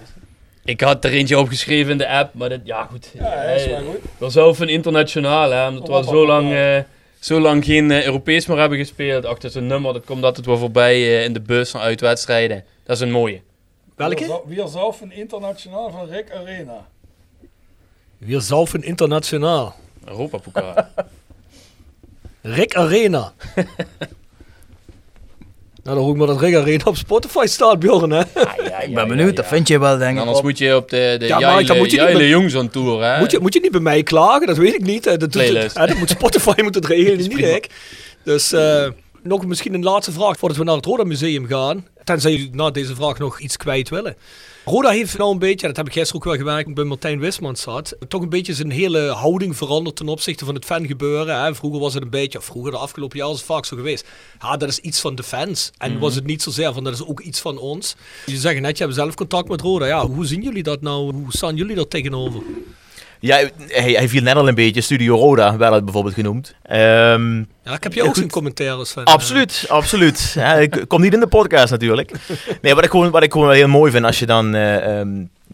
Ik had er eentje opgeschreven in de app, maar dat, ja goed. Ja, dat is wel goed. We zelf een internationaal, hè, omdat we al zo lang, eh, zo lang geen eh, Europees meer hebben gespeeld. Achter zijn nummer, dat komt altijd wel voorbij in de bus van uitwedstrijden. Dat is een mooie. Welke? Zelf een internationaal van Rick Arena? Wir saufen internationaal. Europa-pokaal. (laughs) Rick Arena. (laughs) nou, dan hoor ik maar dat Rick Arena op Spotify staat, Bjorn, hè? Ik ben benieuwd, dat vind je wel, denk ik. Anders moet je op de, de Ja, Jaile, moet je Jongs aan tour, hè? Moet je, moet je niet bij mij klagen? Dat weet ik niet. Dat, doet het, Playlist. hè, dat moet Spotify (laughs) moet het regelen, niet prima. ik. Dus, eh, nog misschien een laatste vraag voordat we naar het Roda Museum gaan. Tenzij jullie na deze vraag nog iets kwijt willen. Roda heeft nou een beetje, dat heb ik gisteren ook wel gewerkt bij Martijn Wisman zat, toch een beetje zijn hele houding veranderd ten opzichte van het fangebeuren. Hè. Vroeger was het een beetje, of vroeger de afgelopen jaren is het vaak zo geweest. Ja, dat is iets van de fans. En Mhm. was het niet zozeer van dat is ook iets van ons. Jullie zeggen net, je hebt zelf contact met Roda. Ja, hoe zien jullie dat nou? Hoe staan jullie daar tegenover? Ja, hij, hij viel net al een beetje. Studio Roda werd het bijvoorbeeld genoemd. Ehm, Ja, ik heb je ook zijn commentaars van. Absoluut, absoluut. (laughs) Ja, ik kom niet in de podcast natuurlijk. Nee, wat ik gewoon, wat ik gewoon wel heel mooi vind als je dan eh, ehm,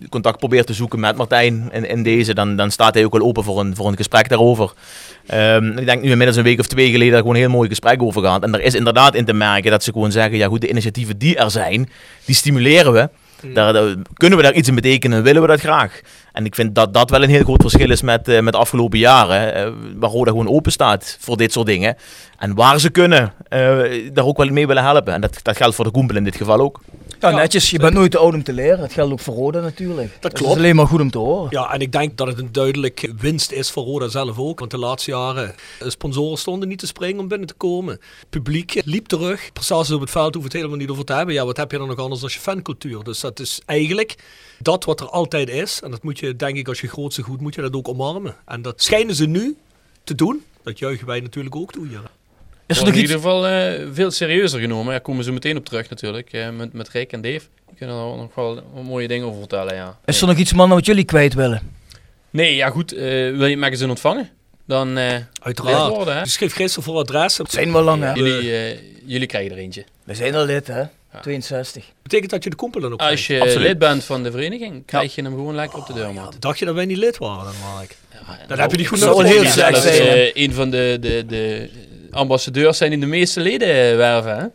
contact probeert te zoeken met Martijn in, in deze, dan, dan staat hij ook wel open voor een, voor een gesprek daarover. Ehm, ik denk nu inmiddels een week of twee geleden daar gewoon een heel mooi gesprek over gehad. En er is inderdaad in te merken dat ze gewoon zeggen, ja goed, de initiatieven die er zijn, die stimuleren we. Daar, daar- kunnen we daar iets in betekenen, willen we dat graag. En ik vind dat dat wel een heel groot verschil is met, eh, met de afgelopen jaren. eh, waar Roda gewoon open staat voor dit soort dingen. En waar ze kunnen, eh, daar ook wel mee willen helpen. En dat, dat geldt voor de Koempel in dit geval ook. Ja, netjes. Je bent nooit te oud om te leren. Het geldt ook voor Roda natuurlijk. Dat Dus klopt. is alleen maar goed om te horen. Ja, en ik denk dat het een duidelijk winst is voor Roda zelf ook. Want de laatste jaren, sponsoren stonden niet te springen om binnen te komen. Publiek liep terug. Prestaties op het veld hoeven het helemaal niet over te hebben. Ja, wat heb je dan nog anders dan je fancultuur? Dus dat is eigenlijk dat wat er altijd is. En dat moet je, denk ik, als je grootste goed, moet je dat ook omarmen. En dat schijnen ze nu te doen. Dat juichen wij natuurlijk ook toe hier. Is er in ieder geval eh, veel serieuzer genomen. Daar komen zo meteen op terug natuurlijk. eh, met, met Rick en Dave. Die kunnen er nog wel mooie dingen over vertellen, ja. Is er nog iets, mannen, wat jullie kwijt willen? Nee, ja goed. eh, wil je het magazine ontvangen? Dan eh Uiteraard. worden, hè? Schreef gisteren voor adres. Het zijn wel lang, hè? Jullie, eh, jullie krijgen er eentje. We zijn al lid, hè? 62. Betekent dat je de kompel dan ook Als krijgt? je Absoluut. lid bent van de vereniging, krijg je hem gewoon lekker op de deur, man. Dacht je dat wij niet lid waren dan, Mark? Ja, Dat heb je niet goed nodig. heel slecht zijn, eh, een van de, de, de ambassadeurs zijn die de meeste leden eh, werven, hè?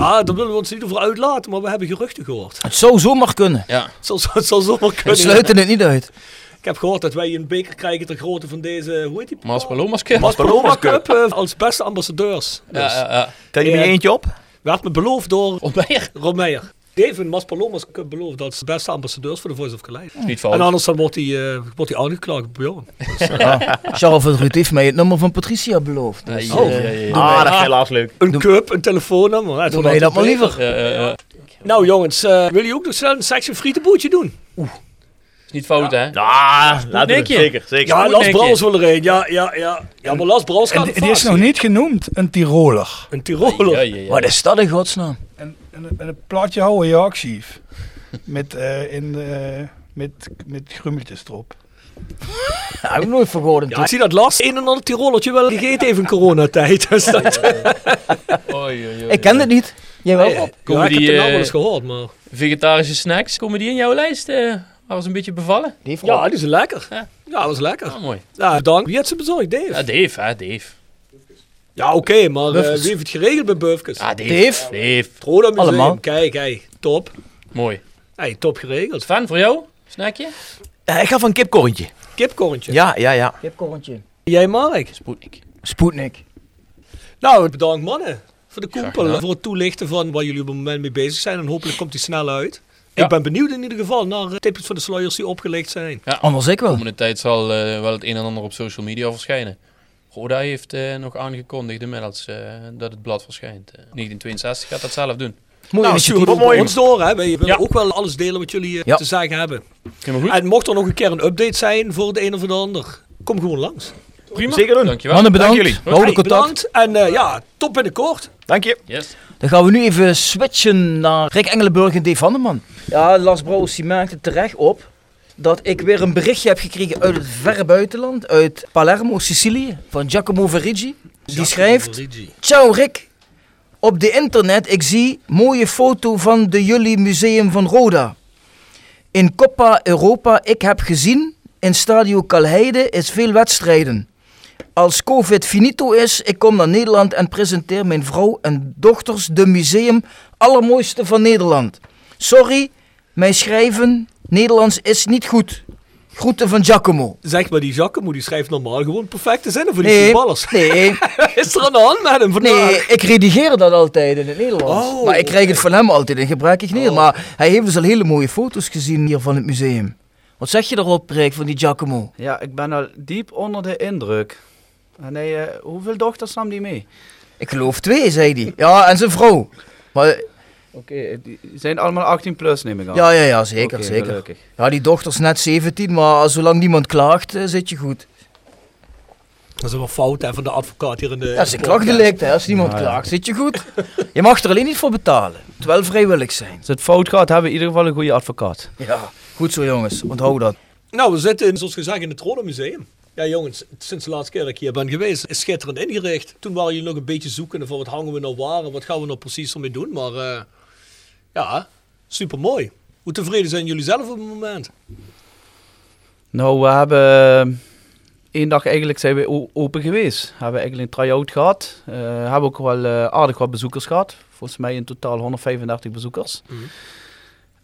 Ja, daar willen we ons niet over uitlaten, maar we hebben geruchten gehoord. Het zou zomaar kunnen. Ja. Het zal, het zal zomaar We kunnen. sluiten het niet uit. Ik heb gehoord dat wij een beker krijgen ter grootte van deze, hoe heet die? Maas Palomas Cup. Mas Paloma Cup eh, als beste ambassadeurs. Dus, Ja, ja, ja. Kan je er eentje op? Werd me beloofd door Op Meijer. Rob Meijer. Dave en Mas Palomas Cup beloofd als beste ambassadeurs voor de Voice of Calais. Niet En anders dan wordt hij, eh, wordt hij aangeklaagd op Bjorn. Charles van Ruud heeft mij het nummer van Patricia beloofd. Dus, Ja, Oh. ja, ja, ja. Ah, dat is helaas leuk. Een Doe- cup, een telefoonnummer. Ja, Doe mij dat maar liever. Ja, ja, ja. Nou jongens, eh wil je ook nog snel een section frietenboertje doen? Is niet fout, hè? Ja, laten we het Nickje. zeker, zeker. Ja, je. Brouwers wil er een. Ja, ja, ja. Ja, maar Brouwers En gaat die, het die is nog niet genoemd, een Tiroler. Een Tiroler. Ja, ja, ja. Wat is dat in godsnaam? En, en, een- en een plaatje houden Jaakchief. Met, eh in, eh, met, met grummeltjes erop. (laughs) Ja, heb ik nooit van gehoord. Ja, ik zie dat Lars een en ander Tirolertje wel gegeten heeft in coronatijd. (laughs) Dus dat, Oei, oei, oei. Ik ken het niet. Jij wel? Nee, ja, ik heb die, de naam eh, wel eens gehoord, maar... Vegetarische snacks, komen die in jouw lijst? eh waren ze een beetje bevallen? Ja, die is lekker. Ja. Ja, dat is lekker. Ah, mooi. Ja, dank. Wie heeft ze bezorgd? Dave? Ja, Dave, hè, Dave. Ja, oké, maar eh, wie heeft het geregeld bij Buffkes? Ah, Dave. Dave. Dave. Het Roda Museum. Allemaal. Kijk, hey, top. Mooi. Hey, top geregeld. Fan voor jou? Snackje? Eh, ik ga van kipkorntje. Kipkorntje. Ja, ja, ja. Kipkorntje. Jij, Mark? Sputnik. Sputnik. Nou, bedankt mannen. Voor de koepel. Voor het toelichten van waar jullie op het moment mee bezig zijn. En hopelijk komt die snel uit. Ja. Ik ben benieuwd in ieder geval naar eh, tips van de sluiers die opgelegd zijn. Anders ik De wel. komende tijd zal eh, wel het een en ander op social media verschijnen. Roda heeft eh, nog aangekondigd inmiddels eh, dat het blad verschijnt. Eh, 1962 gaat dat zelf doen. Mooi nou, het ook mooi. ons door. Hè. Wij willen Ja. ook wel alles delen wat jullie Ja. te zeggen hebben. En mocht er nog een keer een update zijn voor de een of de ander, kom gewoon langs. Prima. Zeker doen. Dankjewel. Mannen bedankt. Dank jullie. Houden Hey, bedankt. En eh, ja, tot binnenkort. Dank je. Yes. Dan gaan we nu even switchen naar Rick Engelenburg en Dave Vanderman. Ja, Lars Brouwers die merkte terecht op dat ik weer een berichtje heb gekregen uit het verre buitenland, uit Palermo, Sicilië, van Giacomo Verigi. Die schrijft, Ciao Rick, op de internet ik zie mooie foto van de jullie museum van Roda. In Coppa Europa, ik heb gezien, in Stadio Calheide is veel wedstrijden. Als COVID finito is, ik kom naar Nederland en presenteer mijn vrouw en dochters de museum allermooiste van Nederland. Sorry, mijn schrijven Nederlands is niet goed. Groeten van Giacomo. Zeg maar, die Giacomo die schrijft normaal gewoon perfecte zinnen voor die Nee, voetballers. nee, (laughs) Is er aan de hand met hem vandaag? nee, ik redigeer dat altijd in het Nederlands. Oh, maar ik krijg het van hem altijd in gebruikelijk Nederlands. Maar hij heeft dus al hele mooie foto's gezien hier van het museum. Wat zeg je erop, Rick, van die Giacomo? Ja, ik ben al diep onder de indruk. En hij, eh, hoeveel dochters nam die mee? Ik geloof twee, zei hij. Ja, en zijn vrouw. Maar Oké, die zijn allemaal 18 plus neem ik aan. Ja, ja, ja, zeker, zeker. gelukkig. Ja, die dochter is net 17, maar zolang niemand klaagt, eh, zit je goed. Dat is wel fout hè, van de advocaat hier in de. Ja, de klachtdelict, hè. Als niemand Ja, ja. klaagt, zit je goed. Je mag er alleen niet voor betalen. Het moet wel vrijwillig zijn. Als het fout gaat, hebben we in ieder geval een goede advocaat. Ja, goed zo jongens. Onthoud dat. Nou, we zitten, in, zoals gezegd, in het Rode Museum. Ja, jongens, sinds de laatste keer dat ik hier ben geweest, is schitterend ingericht. Toen waren jullie nog een beetje zoekende van wat hangen we nou waar en wat gaan we nou precies ermee doen. Maar eh, ja, super mooi. Hoe tevreden zijn jullie zelf op het moment? Nou, we hebben één dag eigenlijk zijn we open geweest. Hebben we eigenlijk een try-out gehad. Eh hebben ook wel eh, aardig wat bezoekers gehad. Volgens mij in totaal 135 bezoekers.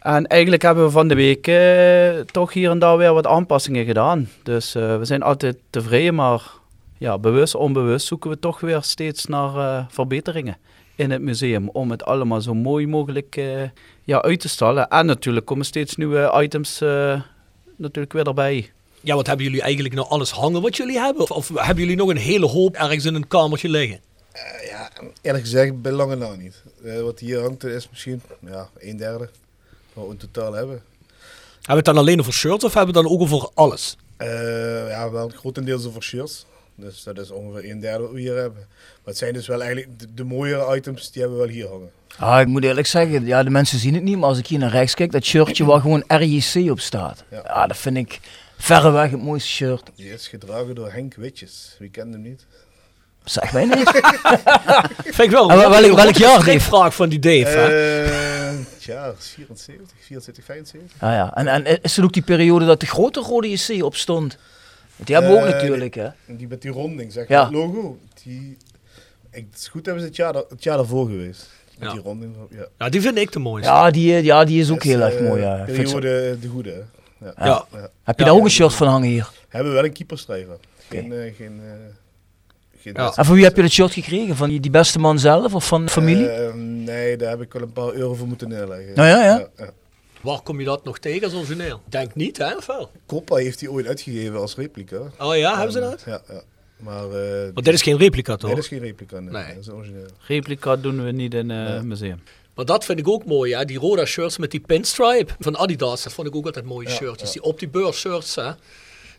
En eigenlijk hebben we van de week eh, toch hier en daar weer wat aanpassingen gedaan. Dus eh, we zijn altijd tevreden, maar ja, bewust, onbewust zoeken we toch weer steeds naar eh, verbeteringen in het museum. Om het allemaal zo mooi mogelijk eh, ja, uit te stallen. En natuurlijk komen steeds nieuwe items eh, natuurlijk weer erbij. Ja, wat hebben jullie eigenlijk nou alles hangen wat jullie hebben? Of, of hebben jullie nog een hele hoop ergens in een kamertje liggen? ja, eerlijk gezegd, bij lange na niet. Eh, wat hier hangt is misschien ja, een derde wat we in totaal hebben. Hebben we het dan alleen over shirts of hebben we het dan ook over alles? Eh, ja, wel grotendeels over shirts. Dus dat is ongeveer een derde wat we hier hebben. Maar het zijn dus wel eigenlijk de, de mooiere items, die hebben we wel hier hangen. Ah, ik moet eerlijk zeggen, ja, de mensen zien het niet, maar als ik hier naar rechts kijk, dat shirtje waar gewoon RJC op staat. Ja, dat vind ik verreweg het mooiste shirt. Die is gedragen door Henk Witjes. Wie kent hem niet? Zeg mij niet. (laughs) Vind ik wel. En wel- welk- welk jaar, Dave? vraag van die Dave, hè? Eh, ja, 74, 74, 75. Ah, ja. en, en is het ook die periode dat de grote rode JC op stond? Want die hebben we ook Eh, natuurlijk, hè? Die, die met die ronding, zeg Ja. maar, het logo. Die, ik, het is goed hebben ze het jaar, het jaar daarvoor geweest. Met Ja. die ronding. Ja. Ja, die vind ik de mooiste. Ja, die, ja, die is ook heel erg eh, mooi. Ja. Periode de goede. hè. Ja. Ja. Heb je daar ook een shirt van hangen hier? Hebben we wel een keeperstrijver. Geen, eh, geen, eh, geen En voor wie heb je dat shirt gekregen? Van die, die beste man zelf of van familie? Eh, nee, daar heb ik wel een paar euro voor moeten neerleggen. Nou ja, ja. Waar kom je dat nog tegen als origineel? Denk niet, hè? Of wel? Coppa heeft die ooit uitgegeven als replica. Oh ja, hebben ze En, dat? Ja, ja. Maar, eh, dit is geen replica, toch? Nee, dit is geen replica. Nee, Nee. dat is een origineel. Replica doen we niet in het museum. Maar dat vind ik ook mooi, hè? Die Roda shirts met die pinstripe van Adidas. Dat vond ik ook altijd mooie Ja, shirtjes. ja. Die op die beurs shirts, hè?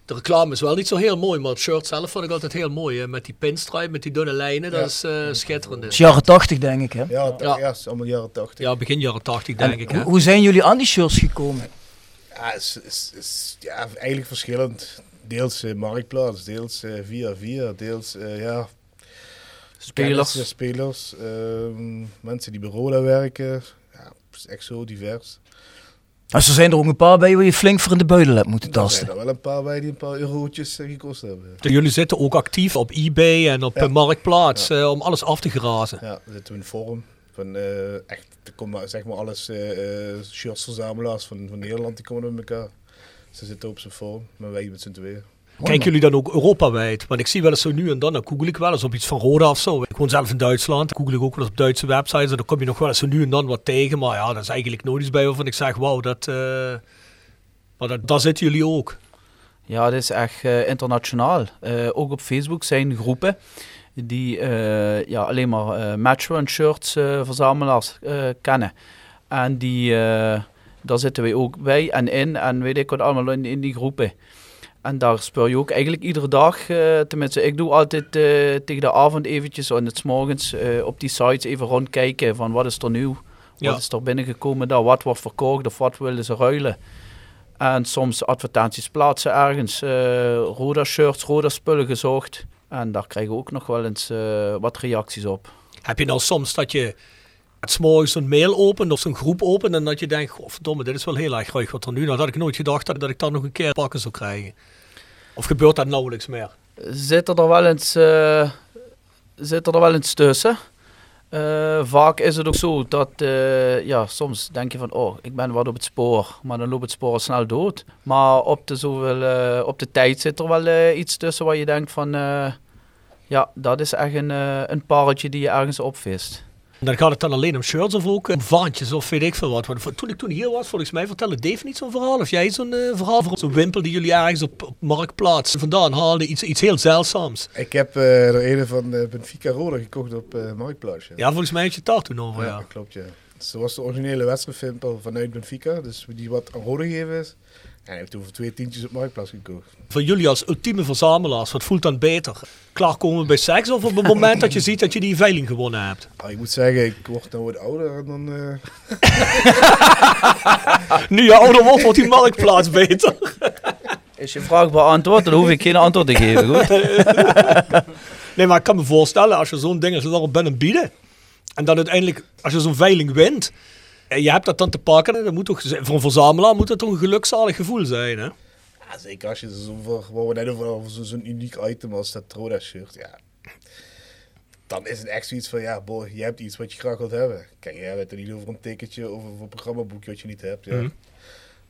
De reclame is wel niet zo heel mooi, maar het shirt zelf vond ik altijd heel mooi. Hè? Met die pinstripe, met die dunne lijnen, dat is eh, schitterend. Dat is jaren 80 denk ik, hè? Ja, ja. ja, het is allemaal jaren 80. Ja, begin jaren 80 En denk ik. Hè? hoe, zijn jullie aan die shirts gekomen? Ja, is, is, is ja, eigenlijk verschillend. Deels eh, marktplaats, deels eh, via via, deels eh, ja, Spelers. kennis, spelers ehm, mensen die bij Roda werken. Ja, het is echt zo divers. Dus er zijn er ook een paar bij waar je flink voor in de buidel hebt moeten Er zijn tasten. er wel een paar bij die een paar eurotjes eh, gekost hebben. Jullie zitten ook actief op eBay en op Ja. eh, Marktplaats eh, om alles af te grazen. Ja, we zitten in een forum van eh, echt, er komen zeg maar alles eh eh, shirtsverzamelaars van, van Nederland, die komen bij elkaar. Ze zitten op zijn forum, maar wij met z'n tweeën. Kijken jullie dan ook Europawijd? Want ik zie wel eens zo nu en dan, dan google ik wel eens op iets van Roda of zo. Ik woon zelf in Duitsland, google ik ook wel eens op Duitse websites en dan kom je nog wel eens zo nu en dan wat tegen. Maar ja, dat is eigenlijk nooit iets bij waarvan ik zeg, wauw, dat, eh, maar dat, daar zitten jullie ook. Ja, dat is echt eh, internationaal. Eh, ook op Facebook zijn groepen die ja, alleen maar matchrun shirts verzamelaars kennen. En die, daar zitten wij ook bij en in en weet ik wat allemaal in, in die groepen. En daar speur je ook eigenlijk iedere dag, eh, tenminste ik doe altijd eh, tegen de avond eventjes en het 's morgens eh, op die sites even rondkijken van wat is er nieuw, Ja. wat is er binnengekomen daar, wat wordt verkocht of wat willen ze ruilen. En soms advertenties plaatsen ergens, Roda shirts, Roda spullen gezocht. En daar krijgen we ook nog wel eens wat reacties op. Heb je nou soms dat je het morgens zo'n mail opent of zo'n groep opent en dat je denkt, "Goh, verdomme, dit is wel heel erg ruig wat er nu. Nou, had ik nooit gedacht dat, dat ik dat nog een keer pakken zou krijgen. Of gebeurt dat nauwelijks meer? Zit er wel eens, eh, zit er wel eens tussen. Eh, vaak is het ook zo dat, eh, ja, soms denk je van, oh, ik ben wat op het spoor, maar dan loopt het spoor snel dood. Maar op de, zoveel, op de tijd zit er wel iets tussen waar je denkt van, ja, dat is echt een, een pareltje die je ergens opvist. Dan gaat het dan alleen om shirts of ook eh, vaantjes of weet ik veel wat. Want toen ik toen hier was, volgens mij vertelde Dave niet zo'n verhaal. Of jij zo'n eh, verhaal voor zo'n wimpel die jullie ergens op, op Marktplaats vandaan haalden. Iets, iets heel zeldzaams. Ik heb eh er een van eh, Benfica Roda gekocht op eh Marktplaats. Ja, volgens mij had je het daar toen over, ja. klopt, ja. Dus dat was de originele wedstrijdvimpel vanuit Benfica. Dus die wat aan gegeven is. En hij heeft toen voor twee tientjes op Marktplaats gekocht. Voor jullie als ultieme verzamelaars, wat voelt dan beter? Klaarkomen bij seks of op het moment dat je ziet dat je die veiling gewonnen hebt? Ah, ik moet zeggen, ik word nou wat ouder en dan... eh, (laughs) Nu je ouder wordt, wordt die marktplaats beter. Is je vraag beantwoord, dan hoef ik geen antwoord te geven, goed? (laughs) nee, maar ik kan me voorstellen, als je zo'n ding als daarop bent aan bieden. En dan uiteindelijk, als je zo'n veiling wint. En je hebt dat dan te pakken. Dan moet toch, voor een verzamelaar moet dat toch een gelukzalig gevoel zijn, hè? Ja, zeker als je zo'n, waar we net over zo- zo'n uniek item als dat Roda shirt, ja. Dan is het echt zoiets van, ja, boy, je hebt iets wat je graag wilt hebben. Kijk, jij hebt het niet over een ticketje of over een programmaboekje wat je niet hebt, ja. Mhm.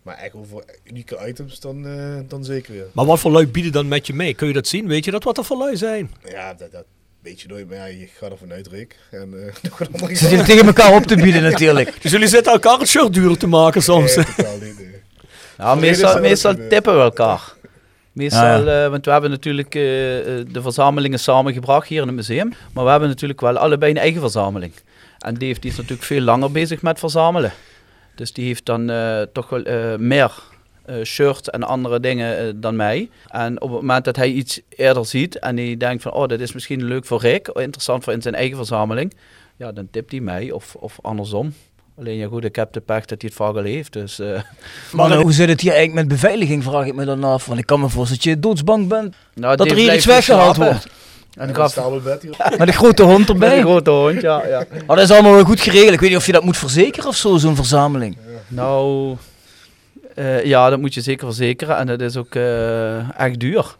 Maar echt over unieke items, dan, eh, dan zeker weer. Maar wat voor lui bieden dan met je mee? Kun je dat zien? Weet je dat wat er voor lui zijn? Ja, dat, dat weet je nooit, maar ja, je gaat ervan uit, Rick. En, eh, nog een andere Ze zitten tegen elkaar op te bieden (laughs) natuurlijk. Dus jullie zitten elkaar het shirt duurder te maken soms. Nee, totaal niet, nee. Nou, meestal, gebeurd. tippen we elkaar. Meestal, Ah, eh, want we hebben natuurlijk eh, eh, de verzamelingen samengebracht hier in het museum. Maar we hebben natuurlijk wel allebei een eigen verzameling. En Dave die is natuurlijk veel langer bezig met verzamelen. Dus die heeft dan eh, toch wel eh, meer eh, shirts en andere dingen eh, dan mij. En op het moment dat hij iets eerder ziet en hij denkt van... oh, dit is misschien leuk voor Rick, of interessant voor in zijn eigen verzameling. Ja, dan tipt hij mij of, of andersom. Alleen ja goed, ik heb de pech dat hij het vaak al heeft. Dus, eh, (laughs) Maar nou, hoe zit het hier eigenlijk met beveiliging, vraag ik me dan af. Want ik kan me voorstellen dat je doodsbang bent Nou, dat er hier iets weggehaald wordt. En hier. (laughs) Met een grote hond erbij. Met een grote hond, ja. ja. Maar dat is allemaal wel goed geregeld. Ik weet niet of je dat moet verzekeren of zo, zo'n verzameling. Nou, eh, ja, dat moet je zeker verzekeren. En dat is ook eh, echt duur.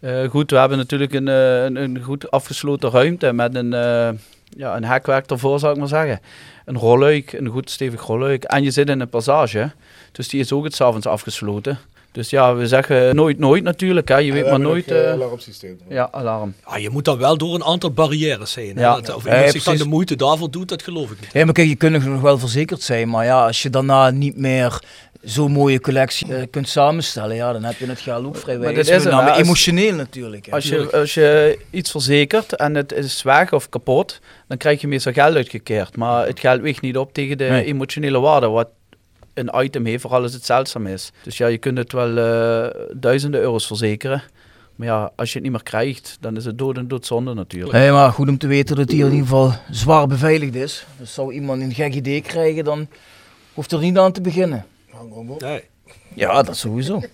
Eh, goed, we hebben natuurlijk een, eh, een, een goed afgesloten ruimte met een, eh, ja, een hekwerk ervoor, zou ik maar zeggen. Een rolluik, een goed stevig rolluik. En je zit in een passage, dus die is ook het avonds afgesloten. Dus ja, we zeggen nooit nooit natuurlijk. Hè. Je weet we maar nooit... eh, eh, alarmsysteem. ja, alarm. Ja, je moet dan wel door een aantal barrières heen. hè? Ja. Dat, of Ja, iemand ja, zich dan de precies. moeite daarvoor doet, dat geloof ik niet. Ja, maar kijk, je kunt nog wel verzekerd zijn. Maar ja, als je daarna niet meer zo'n mooie collectie eh, kunt samenstellen, ja, dan heb je het geld ook vrij Maar dit is hè, als- emotioneel natuurlijk. hè. Als je, als je iets verzekert en het is weg of kapot, dan krijg je meestal geld uitgekeerd. Maar het geld weegt niet op tegen de Nee. emotionele waarde wat een item heeft, vooral als het zeldzaam is. Dus ja, je kunt het wel eh, duizenden euro's verzekeren. Maar ja, als je het niet meer krijgt, dan is het dood en doodzonde natuurlijk. Nee, maar goed om te weten dat hier in ieder geval zwaar beveiligd is. Dus zou iemand een gek idee krijgen, dan hoeft er niet aan te beginnen. Hang hem op. Nee. Ja, dat sowieso. (laughs)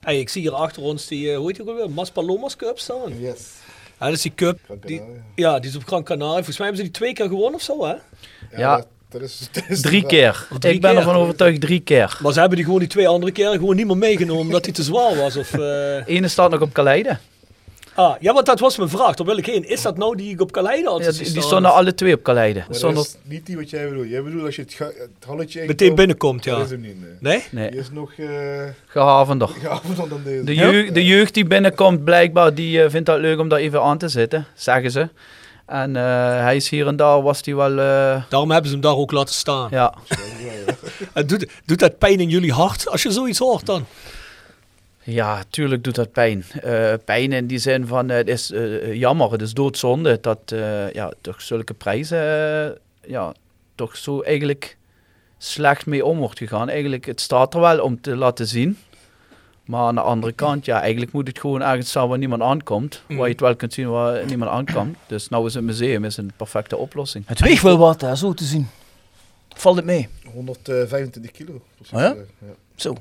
Hey, ik zie hier achter ons die, eh, hoe heet die ook alweer? Maspalomas Cup staan. Yes. Ja, dat is die cup. Die, ja, die is op Gran Canaria. Volgens mij hebben ze die twee keer gewonnen of zo, hè? Ja, dat, dat is, (laughs) dat is Drie keer. Drie ik ben keer. ervan overtuigd drie keer. Maar ze hebben die gewoon die twee andere keren gewoon niet meer meegenomen omdat die te zwaar was. Of, eh, (laughs) Ene staat nog op Kaleide. Ah, ja, want dat was mijn vraag. Daar wil ik heen. Is dat nou die ik op Kaleide had Ja, die, die staan? stonden alle twee op Kaleide. Maar Stonden- dat is niet die wat jij bedoelt. Jij bedoelt als je het, ga- het halletje Meteen binnenkomt, ja. Dat is hem niet, nee. Nee? Nee, Die is nog eh gehavender. gehavender dan deze. De, jeugd, de jeugd die binnenkomt, blijkbaar, die eh, vindt het leuk om daar even aan te zitten, zeggen ze. En eh, hij is hier en daar, was hij wel, eh, Daarom hebben ze hem daar ook laten staan. ja. (laughs) En doet, doet dat pijn in jullie hart als je zoiets hoort dan? Ja, tuurlijk doet dat pijn. Eh, pijn in die zin van, eh, het is eh, jammer, het is doodzonde dat eh, ja, toch zulke prijzen, ja, toch zo eigenlijk slecht mee om wordt gegaan. Eigenlijk, het staat er wel om te laten zien. Maar aan de andere kant, ja, eigenlijk moet het gewoon ergens staan waar niemand aankomt. Waar je het wel kunt zien waar niemand aankomt. Dus nou is het museum is een perfecte oplossing. Het weegt wel wat, hè, zo te zien. Valt het mee? 125 kilo. precies, Oh ja? ja. Zo.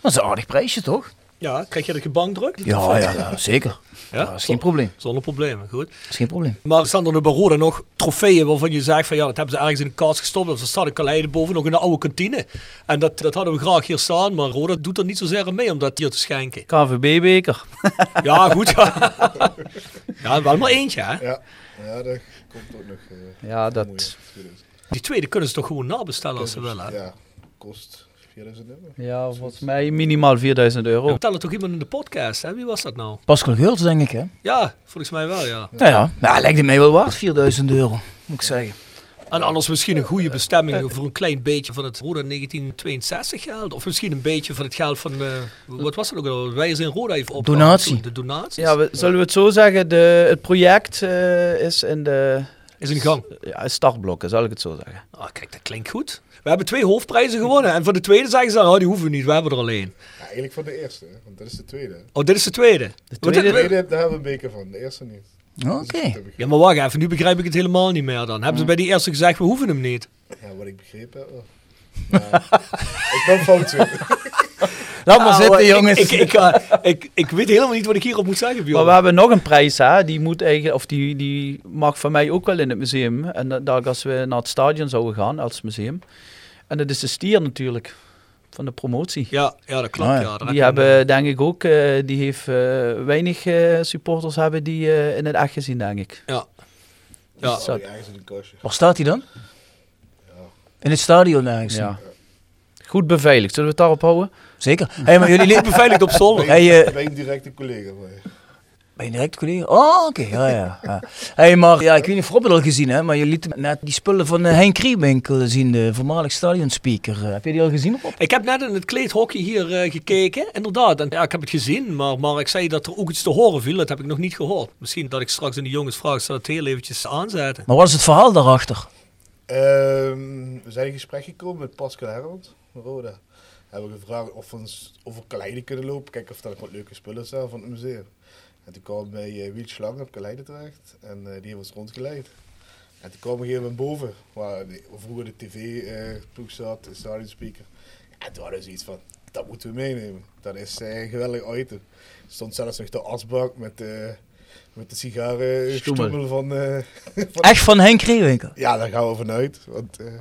Dat is een aardig prijsje, toch? Ja, krijg je de gebankdruk? Ja, ja, ja, zeker. (laughs) Ja? Dat is geen probleem. Zonder problemen, goed. Dat is geen probleem. Maar staan er bij Roda nog trofeeën waarvan je zegt van ja, dat hebben ze ergens in een kast gestopt. Of er staat een Kaleide boven nog in de oude kantine. En dat, dat hadden we graag hier staan, maar Roda doet er niet zozeer aan mee om dat hier te schenken. KVB-beker. (laughs) Ja, goed. Ja, (laughs) ja wel maar eentje, hè? Ja, ja, dat komt ook nog. eh, Ja, dat... Die tweede kunnen ze toch gewoon nabestellen als ze willen. hè? Ja, kost 4000 euro. Ja, volgens mij minimaal 4000 euro. Vertel het toch iemand in de podcast, hè? Wie was dat nou? Pascal Geurts, denk ik, hè? Ja, volgens mij wel, ja. Nou ja, nou, lijkt het mij wel waard, 4000 euro, moet ik zeggen. En anders misschien een goede bestemming voor een klein beetje van het Roda 1962 geld. Of misschien een beetje van het geld van, eh, wat was het ook al? Wij zijn Roda heeft op Donatie. De donatie. Ja, we, zullen we het zo zeggen? De, het project eh, is in de... Is in gang. Ja, startblokken, zal ik het zo zeggen. Ah, kijk, dat klinkt goed. We hebben twee hoofdprijzen gewonnen. En voor de tweede zeggen ze, dan, oh, die hoeven we niet, we hebben er alleen. Ja, eigenlijk van de eerste, hè, want dat is de tweede. Oh, dit is de tweede. De tweede, dit- daar hebben we een beker van, de eerste niet. Oké. Ja, maar wacht even, nu begrijp ik het helemaal niet meer dan. Hebben ze bij die eerste gezegd, we hoeven hem niet? Ja, wat ik begrepen heb. (laughs) ik kan fout. (laughs) Laat maar Ah, zitten, jongens. Ik, ik, eh, ik, ik weet helemaal niet wat ik hierop moet zeggen, Bjorn. Maar we hebben nog een prijs, hè? Die, moet eigenlijk, of die, die mag van mij ook wel in het museum. En dat, dat als we naar het stadion zouden gaan als museum. En dat is de stier natuurlijk, van de promotie. Ja, ja dat klopt. Ah, ja. ja. daar Die hebben, denk ik ook, eh, die heeft eh, weinig eh, supporters hebben die eh, in het echt gezien, denk ik. Ja. Ja. Een kastje. Waar staat hij dan? In het stadion ergens. Ja. Goed beveiligd, zullen we het daarop houden? Zeker. Hey, maar jullie leven beveiligd op zolder. Hey, eh, Ben een directe collega van je. Ben je direct collega? Oh, oké. Ja, ja. ja. Hey, maar ja, ik weet niet of Rob het al gezien hè, maar je liet net die spullen van eh, Henk zien, de voormalig stadionspeaker. Eh, heb je die al gezien, Rob? Ik heb net in het kleedhockey hier eh, gekeken, inderdaad. En ja, ik heb het gezien, maar, maar ik zei dat er ook iets te horen viel. Dat heb ik nog niet gehoord. Misschien dat ik straks in de jongens vraag, zal het heel eventjes aanzetten. Maar wat is het verhaal daarachter? Ehm, we zijn in gesprek gekomen met Pascal Hermond van Roda. Hebben we gevraagd of we ons over Kaleide kunnen lopen. Kijken of er nog wat leuke spullen zijn van het museum. En toen kwamen we bij uh, Wiel Schlang op Kaleide terecht. En eh, die heeft ons rondgeleid. En toen kwamen we hier boven, waar de- vroeger de tv-ploeg zat, de stadionspeaker. En toen hadden we zoiets van, dat moeten we meenemen. Dat is eh, een geweldig item. Er stond zelfs nog de asbak met, eh met de sigaren van, eh, (laughs) van... Echt van Henk Kriewinkel? Ja, daar gaan we vanuit. Want eh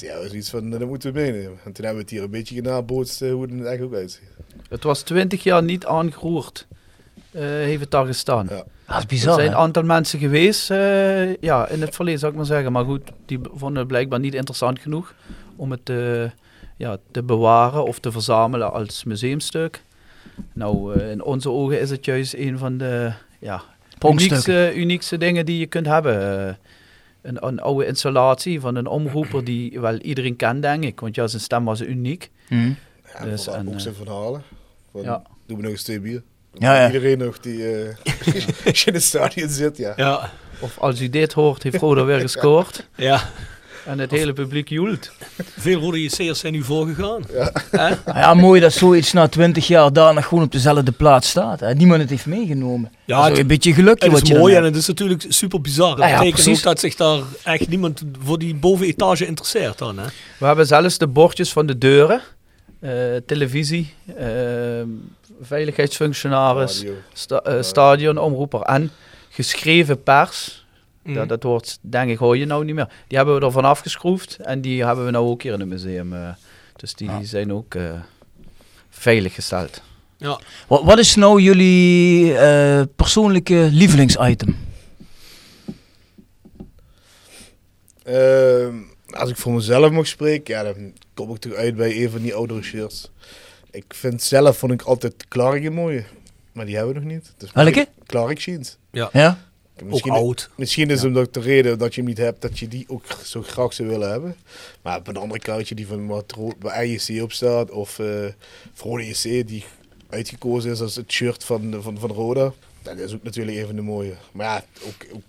dus ja, we hadden zoiets van, eh, dat moeten we meenemen. En toen hebben we het hier een beetje genabootst eh, hoe het er echt ook uitziet. Het was twintig jaar niet aangeroerd. eh, heeft het daar gestaan. Ja. Dat is bizar, Er zijn een aantal mensen geweest, eh, ja, in het verleden zou ik maar zeggen. Maar goed, die vonden het blijkbaar niet interessant genoeg om het eh, ja, te bewaren of te verzamelen als museumstuk. Nou, in onze ogen is het juist een van de ja, uniekste, uniekste dingen die je kunt hebben. Een, een oude installatie van een omroeper die wel iedereen kent, denk ik. Want ja, zijn stem was uniek. Mhm. Ja, Dus, en, ook eh, zijn verhalen. Van, ja. Doe me nog eens twee bier. Ja, ja. Iedereen nog die eh, (laughs) (laughs) als je in het stadion zit, ja. Ja. Of als u dit hoort, heeft Roda weer (laughs) gescoord. Ja. En het hele publiek joelt. Veel rode JC'ers zijn nu voorgegaan. Ja. Nou ja, mooi dat zoiets na 20 jaar daar nog gewoon op dezelfde plaats staat. Hè. Niemand het heeft meegenomen. Ja, dat is het- een beetje gelukje Het wat is je mooi en het is natuurlijk super bizar. Het Ja, ja, betekent precies. ook dat zich daar echt niemand voor die bovenetage interesseert dan. Hè? We hebben zelfs de bordjes van de deuren, eh, televisie, eh, veiligheidsfunctionaris, Radio. sta, eh, stadionomroeper en geschreven pers. Mm. Dat, dat woord, denk ik, hoor je nou niet meer. Die hebben we ervan afgeschroefd en die hebben we nou ook hier in het museum. eh. dus die zijn ook eh, veilig gesteld. Ja. Wat, wat is nou jullie eh, persoonlijke lievelingsitem? Ehm, als ik voor mezelf mag spreken, ja, dan kom ik toch uit bij een van die oudere shirts. Ik vind zelf, vond ik altijd een mooie. Maar die hebben we nog niet. Dus Welke? Klarik jeans. Ja. Ja? Misschien, oud. Misschien is hem ook de reden dat je hem niet hebt, dat je die ook zo graag zou willen hebben. Maar op een andere kantje die van Matro bij IJC op staat, of eh Vrode JC die uitgekozen is als het shirt van, van, van Roda. Dat is ook natuurlijk een van de mooie. Maar ja, ook, ook